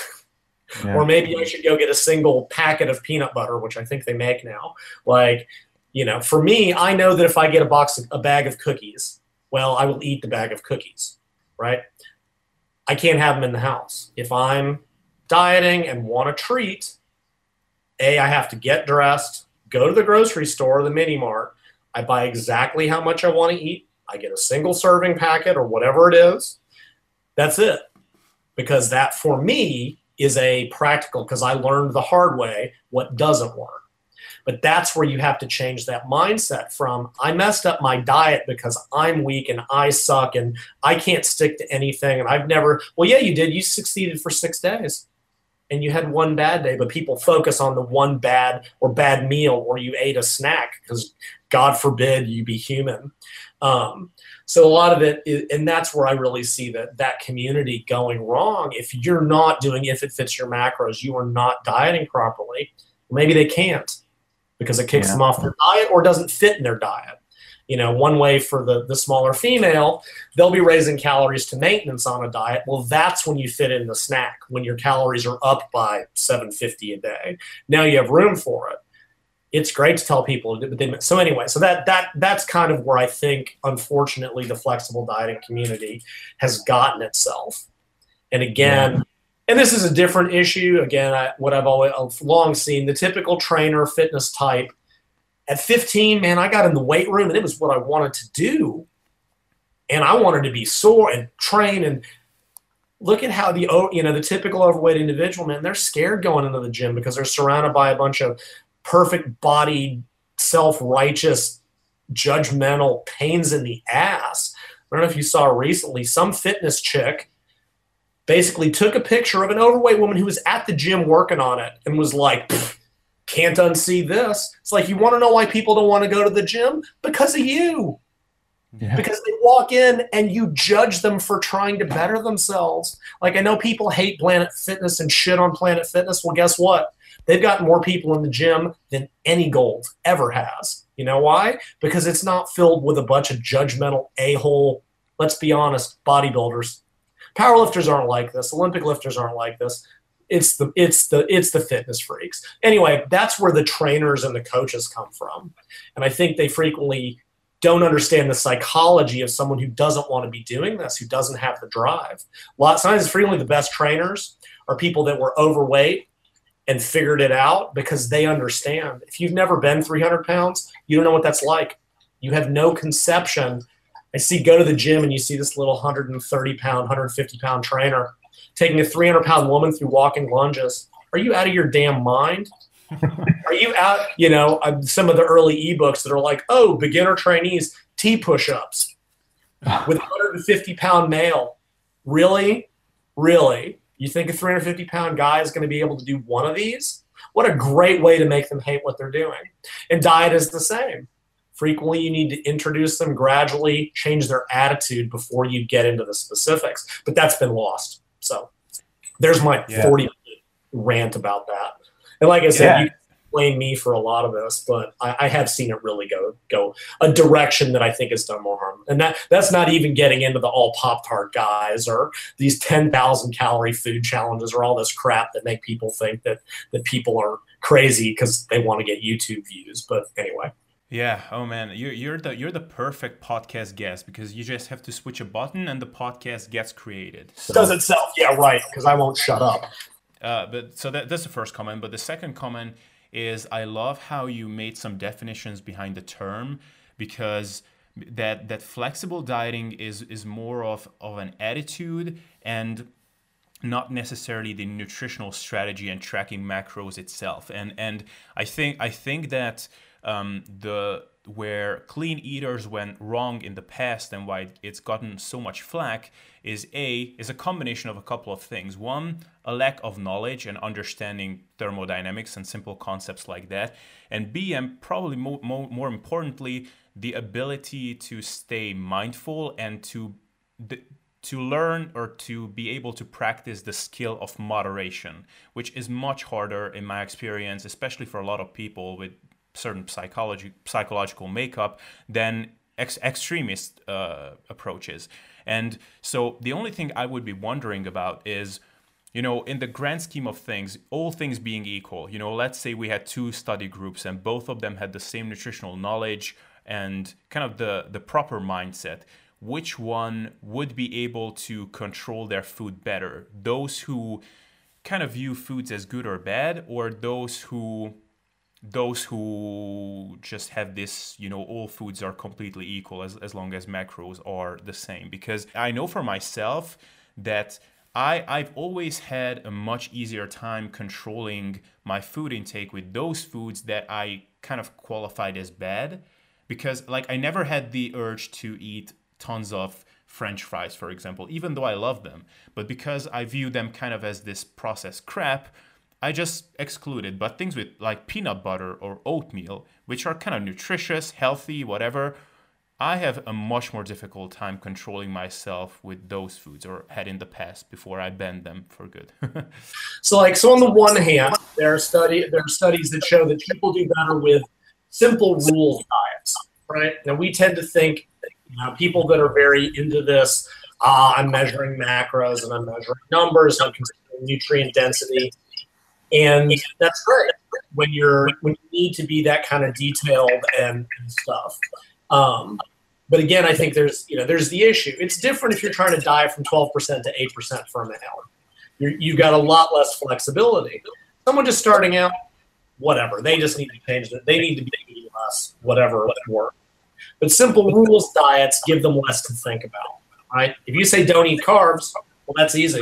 Yeah. or maybe I should go get a single packet of peanut butter, which I think they make now. Like, you know, for me, I know that if I get a box, of, a bag of cookies, well, I will eat the bag of cookies, right? I can't have them in the house. If I'm dieting and want a treat, A, I have to get dressed, go to the grocery store, the mini mart. I buy exactly how much I want to eat. I get a single serving packet or whatever it is. That's it. Because that for me is a practical, because I learned the hard way what doesn't work. But that's where you have to change that mindset from I messed up my diet because I'm weak and I suck and I can't stick to anything and I've never well yeah you did. You succeeded for 6 days and you had one bad day but people focus on the one bad or bad meal or you ate a snack because god forbid you be human. Um, so a lot of it is, and that's where i really see that that community going wrong. If you're not doing if it fits your macros you are not dieting properly maybe they can't because it kicks yeah. them off their diet or doesn't fit in their diet. You know, one way for the, the smaller female, they'll be raising calories to maintenance on a diet. Well, that's when you fit in the snack, when your calories are up by 750 a day. Now you have room for it. It's great to tell people. So anyway, so that that that's kind of where I think, unfortunately, the flexible dieting community has gotten itself. And again, and this is a different issue. Again, I, what I've always I've long seen the typical trainer fitness type. At 15, man, I got in the weight room and it was what I wanted to do, and I wanted to be sore and train and look at how the you know the typical overweight individual man they're scared going into the gym because they're surrounded by a bunch of perfect bodied self-righteous judgmental pains in the ass i don't know if you saw recently some fitness chick basically took a picture of an overweight woman who was at the gym working on it and was like, can't unsee this. It's like, you want to know why people don't want to go to the gym? Because of you. Yeah. Because they walk in and you judge them for trying to better themselves. Like, I know people hate Planet Fitness and shit on Planet Fitness. Well, guess what? They've got more people in the gym than any gold ever has. You know why? Because it's not filled with a bunch of judgmental a hole, let's be honest, bodybuilders Powerlifters aren't like this. Olympic lifters aren't like this. It's the it's the it's the fitness freaks. Anyway, that's where the trainers and the coaches come from, and I think they frequently don't understand the psychology of someone who doesn't want to be doing this, who doesn't have the drive. A lot of times, frequently the best trainers are people that were overweight and figured it out because they understand. If you've never been 300 pounds, you don't know what that's like. You have no conception I see go to the gym and you see this little 130 pound, 150 pound trainer taking a 300 pound woman through walking lunges. Are you out of your damn mind? are you out? You know, uh, some of the early ebooks that are like, oh, beginner trainees, T push ups with 150 pound male. Really? Really? You think a 350 pound guy is going to be able to do one of these? What a great way to make them hate what they're doing. And diet is the same. Frequently, you need to introduce them gradually, change their attitude before you get into the specifics. But that's been lost. So there's my yeah. 40 rant about that. And like I said, yeah. you blame me for a lot of this, but I, I, have seen it really go go a direction that I think has done more harm. And that that's not even getting into the all Pop Tart guys or these 10,000 calorie food challenges or all this crap that make people think that that people are crazy because they want to get YouTube views. But anyway. Yeah. Oh man, you're you're the you're the perfect podcast guest because you just have to switch a button and the podcast gets created. So. Does itself? Yeah, right. Because I won't shut up. Uh, but so that, that's the first comment. But the second comment is I love how you made some definitions behind the term because that that flexible dieting is is more of of an attitude and not necessarily the nutritional strategy and tracking macros itself. And and I think I think that um, the where clean eaters went wrong in the past and why it's gotten so much flack is a is a combination of a couple of things. One a lack of knowledge and understanding thermodynamics and simple concepts like that. And b and probably more, more, more importantly the ability to stay mindful and to to learn or to be able to practice the skill of moderation, which is much harder in my experience, especially for a lot of people with certain psychology psychological makeup than ex- extremist uh, approaches. And so the only thing I would be wondering about is you know, in the grand scheme of things, all things being equal, you know, let's say we had two study groups and both of them had the same nutritional knowledge and kind of the, the proper mindset. Which one would be able to control their food better? Those who kind of view foods as good or bad, or those who those who just have this, you know, all foods are completely equal as, as long as macros are the same. Because I know for myself that I, I've always had a much easier time controlling my food intake with those foods that I kind of qualified as bad. Because, like, I never had the urge to eat tons of French fries, for example, even though I love them. But because I view them kind of as this processed crap, I just excluded, but things with like peanut butter or oatmeal, which are kind of nutritious, healthy, whatever, I have a much more difficult time controlling myself with those foods or had in the past before I banned them for good. so like so on the one hand, there are study there are studies that show that people do better with simple rules diets. Right. Now we tend to think you know, people that are very into this, ah, I'm measuring macros and I'm measuring numbers, I'm considering nutrient density and that's great when you're when you need to be that kind of detailed and, and stuff. Um, but again, I think there's you know there's the issue. It's different if you're trying to diet from 12% to 8% for a male. You're, you've got a lot less flexibility. Someone just starting out, whatever. They just need to change it. They need to be eating less, whatever works. But simple rules diets give them less to think about. Right? If you say don't eat carbs, well, that's easy.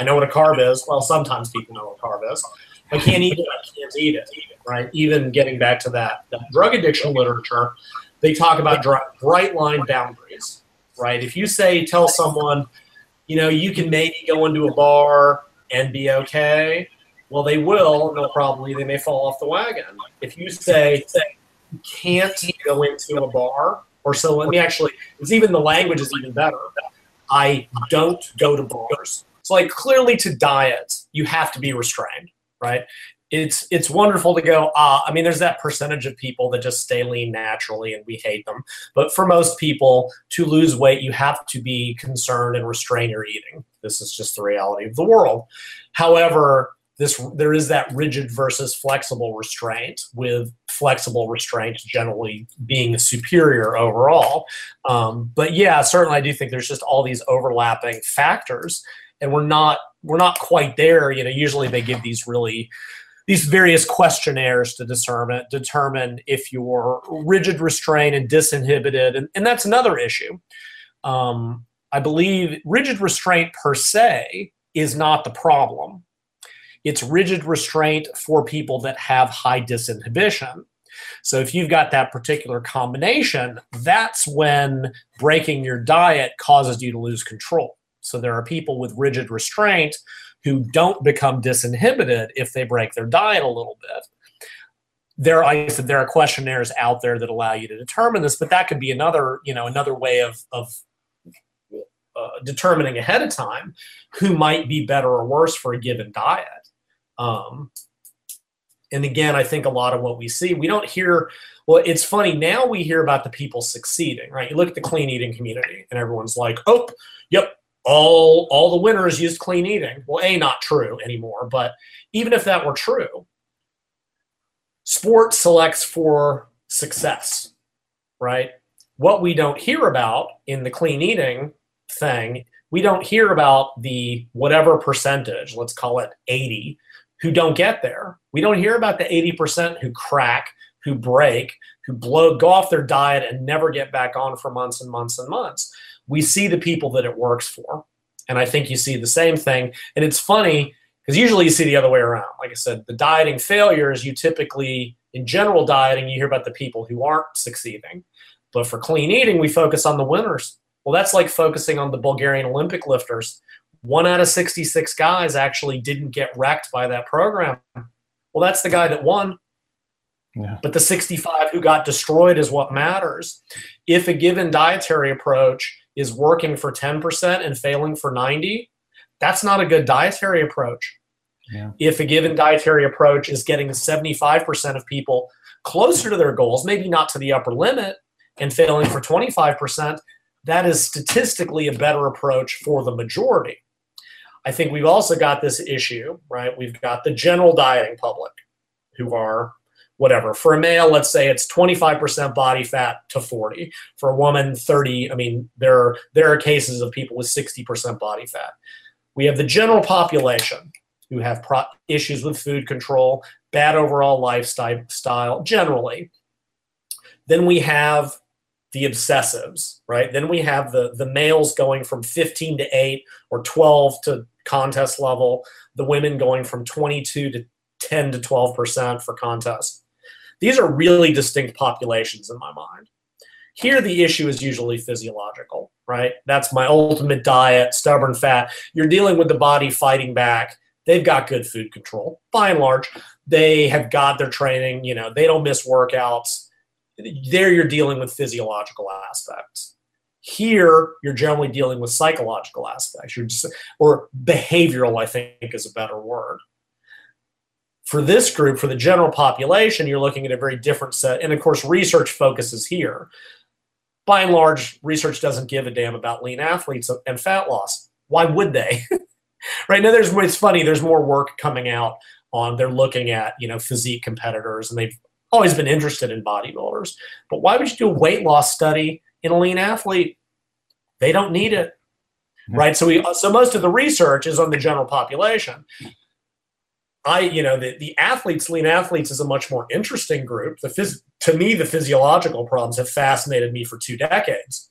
I know what a carb is. Well, sometimes people know what a carb is. I can't eat it. I can't eat it. Right. Even getting back to that, that drug addiction literature, they talk about bright line boundaries. Right. If you say tell someone, you know, you can maybe go into a bar and be okay. Well, they will. No, probably they may fall off the wagon. If you say you can't go into a bar, or so let me actually. It's even the language is even better. I don't go to bars. So like clearly to diet, you have to be restrained, right? It's it's wonderful to go. Uh, I mean, there's that percentage of people that just stay lean naturally, and we hate them. But for most people, to lose weight, you have to be concerned and restrain your eating. This is just the reality of the world. However, this there is that rigid versus flexible restraint with flexible restraint generally being superior overall um, but yeah certainly i do think there's just all these overlapping factors and we're not we're not quite there. You know, usually they give these really these various questionnaires to determine determine if you're rigid restrained and disinhibited and, and that's another issue. Um, i believe rigid restraint per se is not the problem. It's rigid restraint for people that have high disinhibition. So if you've got that particular combination that's when breaking your diet causes you to lose control so there are people with rigid restraint who don't become disinhibited if they break their diet a little bit. There, I said, there are questionnaires out there that allow you to determine this, but that could be another, you know, another way of of uh, determining ahead of time who might be better or worse for a given diet. Um, and again, I think a lot of what we see, we don't hear. Well, it's funny now we hear about the people succeeding, right? You look at the clean eating community, and everyone's like, "Oh, yep, all all the winners used clean eating. Well, a not true anymore, but even if that were true, sport selects for success, right? What we don't hear about in the clean eating thing, we don't hear about the whatever percentage, let's call it 80, who don't get there. We don't hear about the 80% who crack, who break, who blow go off their diet and never get back on for months and months and months we see the people that it works for. And I think you see the same thing. And it's funny because usually you see the other way around. Like I said, the dieting failures, you typically, in general dieting, you hear about the people who aren't succeeding. But for clean eating, we focus on the winners. Well, that's like focusing on the Bulgarian Olympic lifters. One out of 66 guys actually didn't get wrecked by that program. Well, that's the guy that won. Yeah. But the 65 who got destroyed is what matters. If a given dietary approach is working for 10% and failing for 90, that's not a good dietary approach. Yeah. If a given dietary approach is getting 75% of people closer to their goals, maybe not to the upper limit, and failing for 25%, that is statistically a better approach for the majority. I think we've also got this issue, right? We've got the general dieting public who are whatever. For a male, let's say it's 25% body fat to 40. For a woman, 30. I mean, there are, there are cases of people with 60% body fat. We have the general population who have pro- issues with food control, bad overall lifestyle generally. Then we have the obsessives, right? Then we have the the males going from 15 to 8 or 12 to contest level, the women going from 22 to 10 to 12% for contest. These are really distinct populations in my mind. Here, the issue is usually physiological, right? That's my ultimate diet, stubborn fat. You're dealing with the body fighting back. They've got good food control by and large. They have got their training, you know, they don't miss workouts. There, you're dealing with physiological aspects. Here, you're generally dealing with psychological aspects, just, or behavioral, I think is a better word for this group, for the general population, you're looking at a very different set. And of course, research focuses here. By and large, research doesn't give a damn about lean athletes and fat loss. Why would they? right now, there's it's funny. There's more work coming out on. They're looking at you know physique competitors, and they've always been interested in bodybuilders. But why would you do a weight loss study in a lean athlete? They don't need it, mm-hmm. right? So we so most of the research is on the general population. I, you know, the, the athletes, lean athletes is a much more interesting group. The phys- to me, the physiological problems have fascinated me for two decades.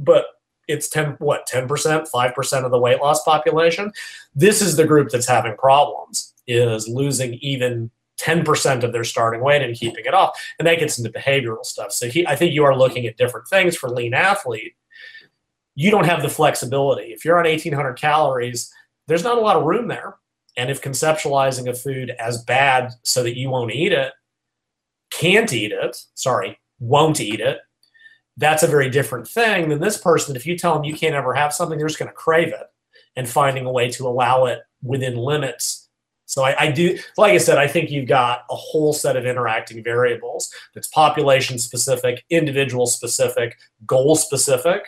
But it's 10, what, 10%, 5% of the weight loss population. This is the group that's having problems, is losing even 10% of their starting weight and keeping it off. And that gets into behavioral stuff. So he, I think you are looking at different things for lean athlete. You don't have the flexibility. If you're on 1800 calories, there's not a lot of room there and if conceptualizing a food as bad so that you won't eat it, can't eat it, sorry, won't eat it, that's a very different thing than this person. If you tell them you can't ever have something, they're just going to crave it and finding a way to allow it within limits. So I, I, do, like I said, I think you've got a whole set of interacting variables that's population specific, individual specific, goal specific.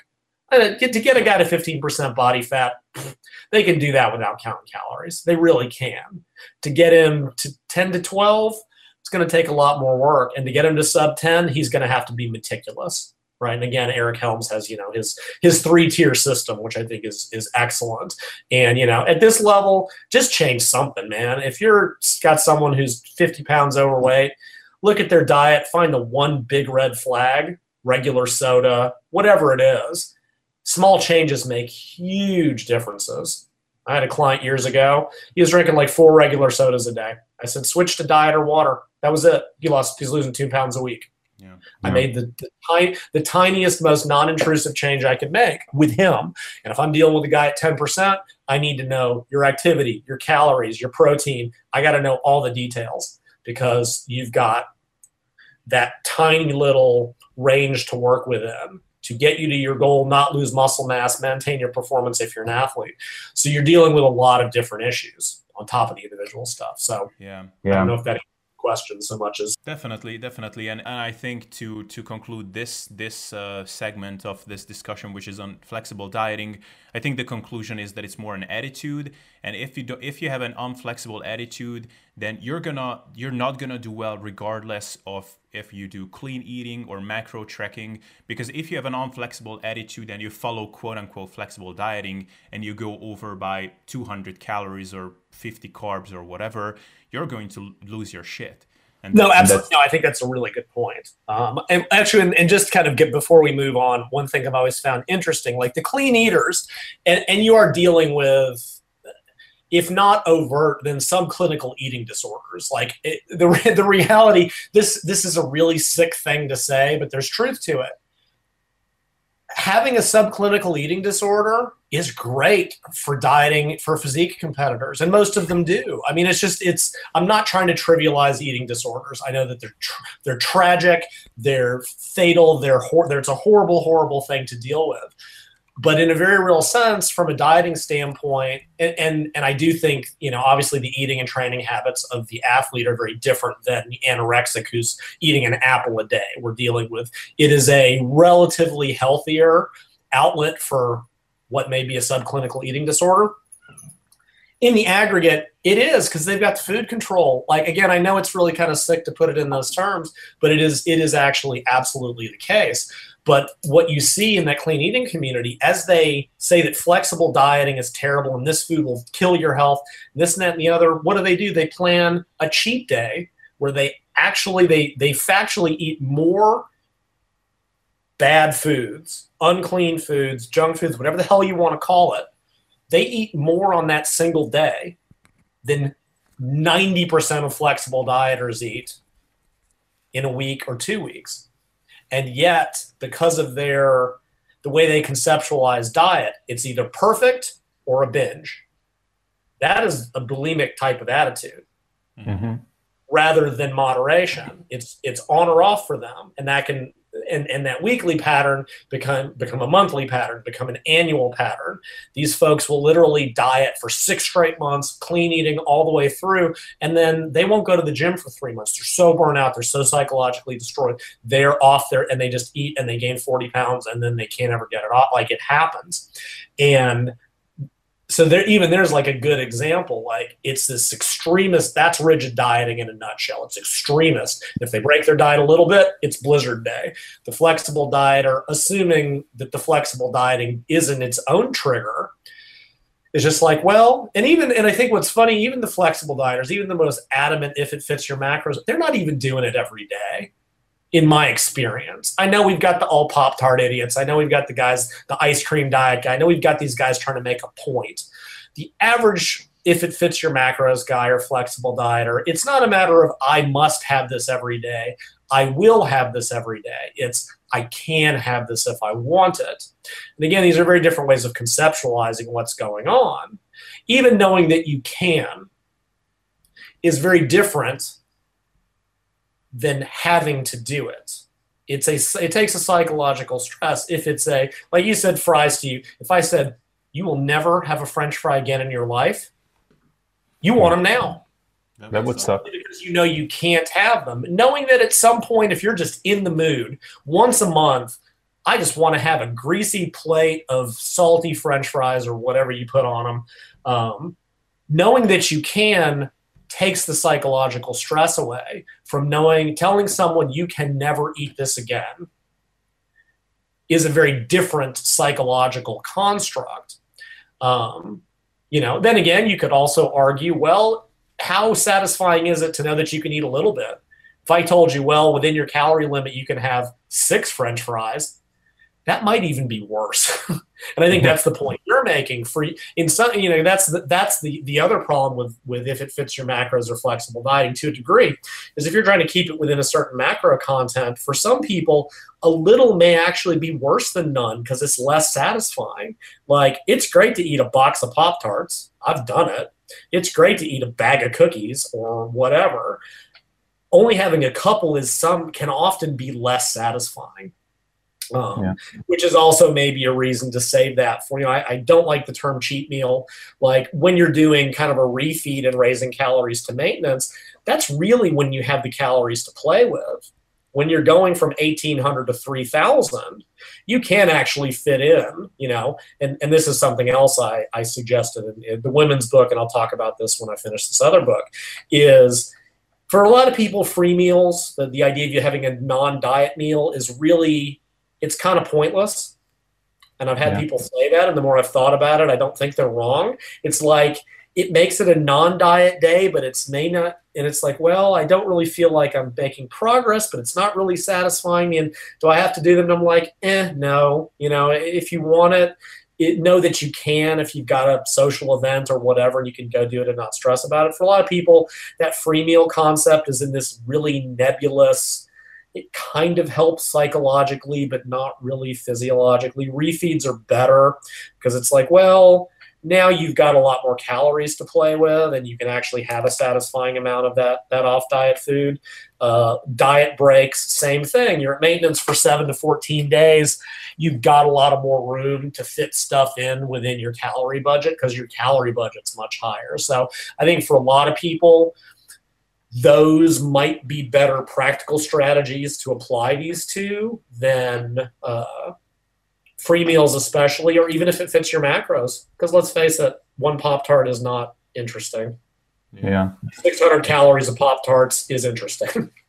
To get a guy to 15% body fat, they can do that without counting calories. They really can. To get him to 10 to 12, it's going to take a lot more work. And to get him to sub 10, he's going to have to be meticulous. right? And again, Eric Helms has you know his his three tier system, which I think is is excellent. And you know, at this level, just change something, man. If you're got someone who's 50 pounds overweight, look at their diet, find the one big red flag, regular soda, whatever it is. Small changes make huge differences. I had a client years ago. He was drinking like four regular sodas a day. I said, switch to diet or water. That was it. He lost. He's losing two pounds a week. Yeah. I made the, the, tiny, the tiniest, most non-intrusive change I could make with him. And if I'm dealing with a guy at 10%, I need to know your activity, your calories, your protein. I got to know all the details because you've got that tiny little range to work within to get you to your goal, not lose muscle mass, maintain your performance if you're an athlete. So you're dealing with a lot of different issues on top of the individual stuff. So yeah, yeah. I don't know if that question so much as definitely definitely and, and i think to to conclude this this uh, segment of this discussion which is on flexible dieting i think the conclusion is that it's more an attitude and if you do if you have an unflexible attitude then you're gonna you're not gonna do well regardless of if you do clean eating or macro tracking because if you have an unflexible attitude and you follow quote unquote flexible dieting and you go over by 200 calories or 50 carbs or whatever you're going to lose your shit. And no, absolutely. No, I think that's a really good point. Um, and actually, and, and, just kind of get before we move on, one thing I've always found interesting, like the clean eaters, and, and you are dealing with, if not overt, then some clinical eating disorders. Like it, the the reality, this this is a really sick thing to say, but there's truth to it. Having a subclinical eating disorder is great for dieting for physique competitors and most of them do. I mean it's just it's i'm not trying to trivialize eating disorders. I know that they're tr- they're tragic they're fatal they're hor- there's a horrible horrible thing to deal with but in a very real sense from a dieting standpoint and, and, and i do think you know obviously the eating and training habits of the athlete are very different than the anorexic who's eating an apple a day. We're dealing with it is a relatively healthier outlet for what may be a subclinical eating disorder. In the aggregate it is because they've got the food control. Like again i know it's really kind of sick to put it in those terms but it is it is actually absolutely the case but what you see in that clean eating community, as they say that flexible dieting is terrible and this food will kill your health, this and that and the other, what do they do? They plan a cheat day where they actually they they factually eat more bad foods, unclean foods, junk foods, whatever the hell you want to call it. They eat more on that single day than 90% of flexible dieters eat in a week or two weeks and yet because of their the way they conceptualize diet it's either perfect or a binge. That is a bulimic type of attitude. Mm-hmm. rather than moderation it's it's on or off for them and that can and, and that weekly pattern become become a monthly pattern, become an annual pattern. These folks will literally diet for six straight months, clean eating all the way through, and then they won't go to the gym for three months. They're so burnt out, they're so psychologically destroyed. They're off there and they just eat and they gain 40 pounds and then they can't ever get it off. Like it happens. And so there even there's like a good example like it's this extremist that's rigid dieting in a nutshell. It's extremist. If they break their diet a little bit it's blizzard day. The flexible dieter assuming that the flexible dieting isn't its own trigger is just like well and even and i think what's funny even the flexible dieters even the most adamant if it fits your macros they're not even doing it every day in my experience. I know we've got the all Pop Tart idiots. I know we've got the guys, the ice cream diet guy. I know we've got these guys trying to make a point. The average, if it fits your macros guy or flexible dieter, it's not a matter of I must have this every day. I will have this every day. It's I can have this if I want it. And again, these are very different ways of conceptualizing what's going on. Even knowing that you can is very different than having to do it. It's a it takes a psychological stress if it's a like you said fries to you. If I said you will never have a French fry again in your life, you want them now. That would suck because you know you can't have them. Knowing that at some point, if you're just in the mood, once a month, I just want to have a greasy plate of salty French fries or whatever you put on them. Um, knowing that you can takes the psychological stress away from knowing telling someone you can never eat this again is a very different psychological construct. Um, you know, then again, you could also argue, well, how satisfying is it to know that you can eat a little bit? If I told you, well, within your calorie limit, you can have six French fries, that might even be worse. and I think that's the point you're making. For in some, you know, that's the, that's the the other problem with with if it fits your macros or flexible dieting to a degree, is if you're trying to keep it within a certain macro content. For some people, a little may actually be worse than none because it's less satisfying. Like it's great to eat a box of Pop Tarts. I've done it. It's great to eat a bag of cookies or whatever. Only having a couple is some can often be less satisfying. Um, yeah. Which is also maybe a reason to save that for you. Know, I, I, don't like the term cheat meal. Like when you're doing kind of a refeed and raising calories to maintenance, that's really when you have the calories to play with. When you're going from 1800 to 3000, you can actually fit in, you know, and, and this is something else I, I suggested in, in the women's book, and I'll talk about this when I finish this other book, is for a lot of people, free meals, the, the idea of you having a non diet meal is really it's kind of pointless. And I've had yeah. people say that, and the more I've thought about it, I don't think they're wrong. It's like it makes it a non-diet day, but it's may not, and it's like, well, I don't really feel like I'm making progress, but it's not really satisfying me. And do I have to do them? And I'm like, eh, no. You know, if you want it, it, know that you can if you've got a social event or whatever, and you can go do it and not stress about it. For a lot of people, that free meal concept is in this really nebulous it kind of helps psychologically, but not really physiologically. Refeeds are better because it's like, well, now you've got a lot more calories to play with, and you can actually have a satisfying amount of that that off diet food. Uh, diet breaks, same thing. You're at maintenance for seven to 14 days. You've got a lot of more room to fit stuff in within your calorie budget because your calorie budget's much higher. So I think for a lot of people, those might be better practical strategies to apply these to than uh, free meals, especially, or even if it fits your macros. Because let's face it, one Pop Tart is not interesting. Yeah. 600 calories of Pop Tarts is interesting.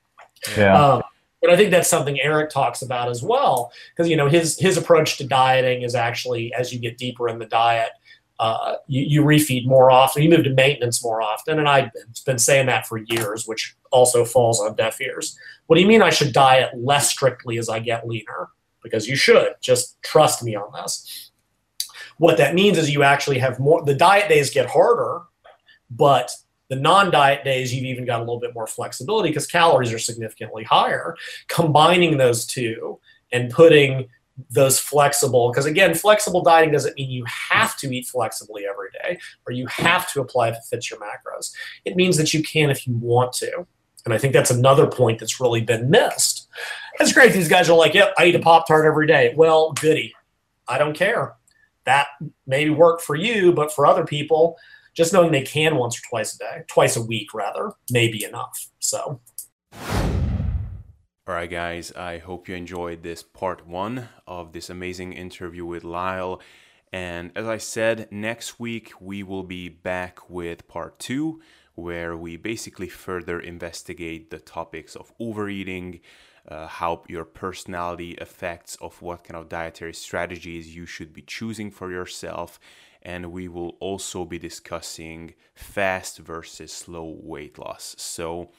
Yeah. Um, and I think that's something Eric talks about as well, because you know his his approach to dieting is actually as you get deeper in the diet, uh, you, you, refeed more often, you move to maintenance more often. And I've been saying that for years, which also falls on deaf ears. What do you mean I should diet less strictly as I get leaner? Because you should. Just trust me on this. What that means is you actually have more, the diet days get harder, but the non diet days, you've even got a little bit more flexibility because calories are significantly higher. Combining those two and putting those flexible because again flexible dieting doesn't mean you have to eat flexibly every day or you have to apply if it fits your macros. It means that you can if you want to. And i think that's another point that's really been missed. It's great these guys are like yep i eat a pop tart every day. Well goody. I don't care. That may work for you but for other people just knowing they can once or twice a day twice a week rather may be enough. So Alright, guys, I hope you enjoyed this part one of this amazing interview with Lyle. And as I said, next week we will be back with part two, where we basically further investigate the topics of overeating, uh, how your personality affects of what kind of dietary strategies you should be choosing for yourself and we will also be discussing fast versus slow weight loss so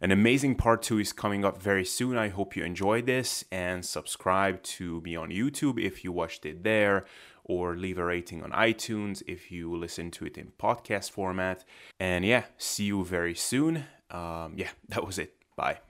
an amazing part two is coming up very soon. I hope you enjoyed this and subscribe to me on YouTube if you watched it there, or leave a rating on iTunes if you listen to it in podcast format. And yeah, see you very soon. Um, yeah, that was it. Bye.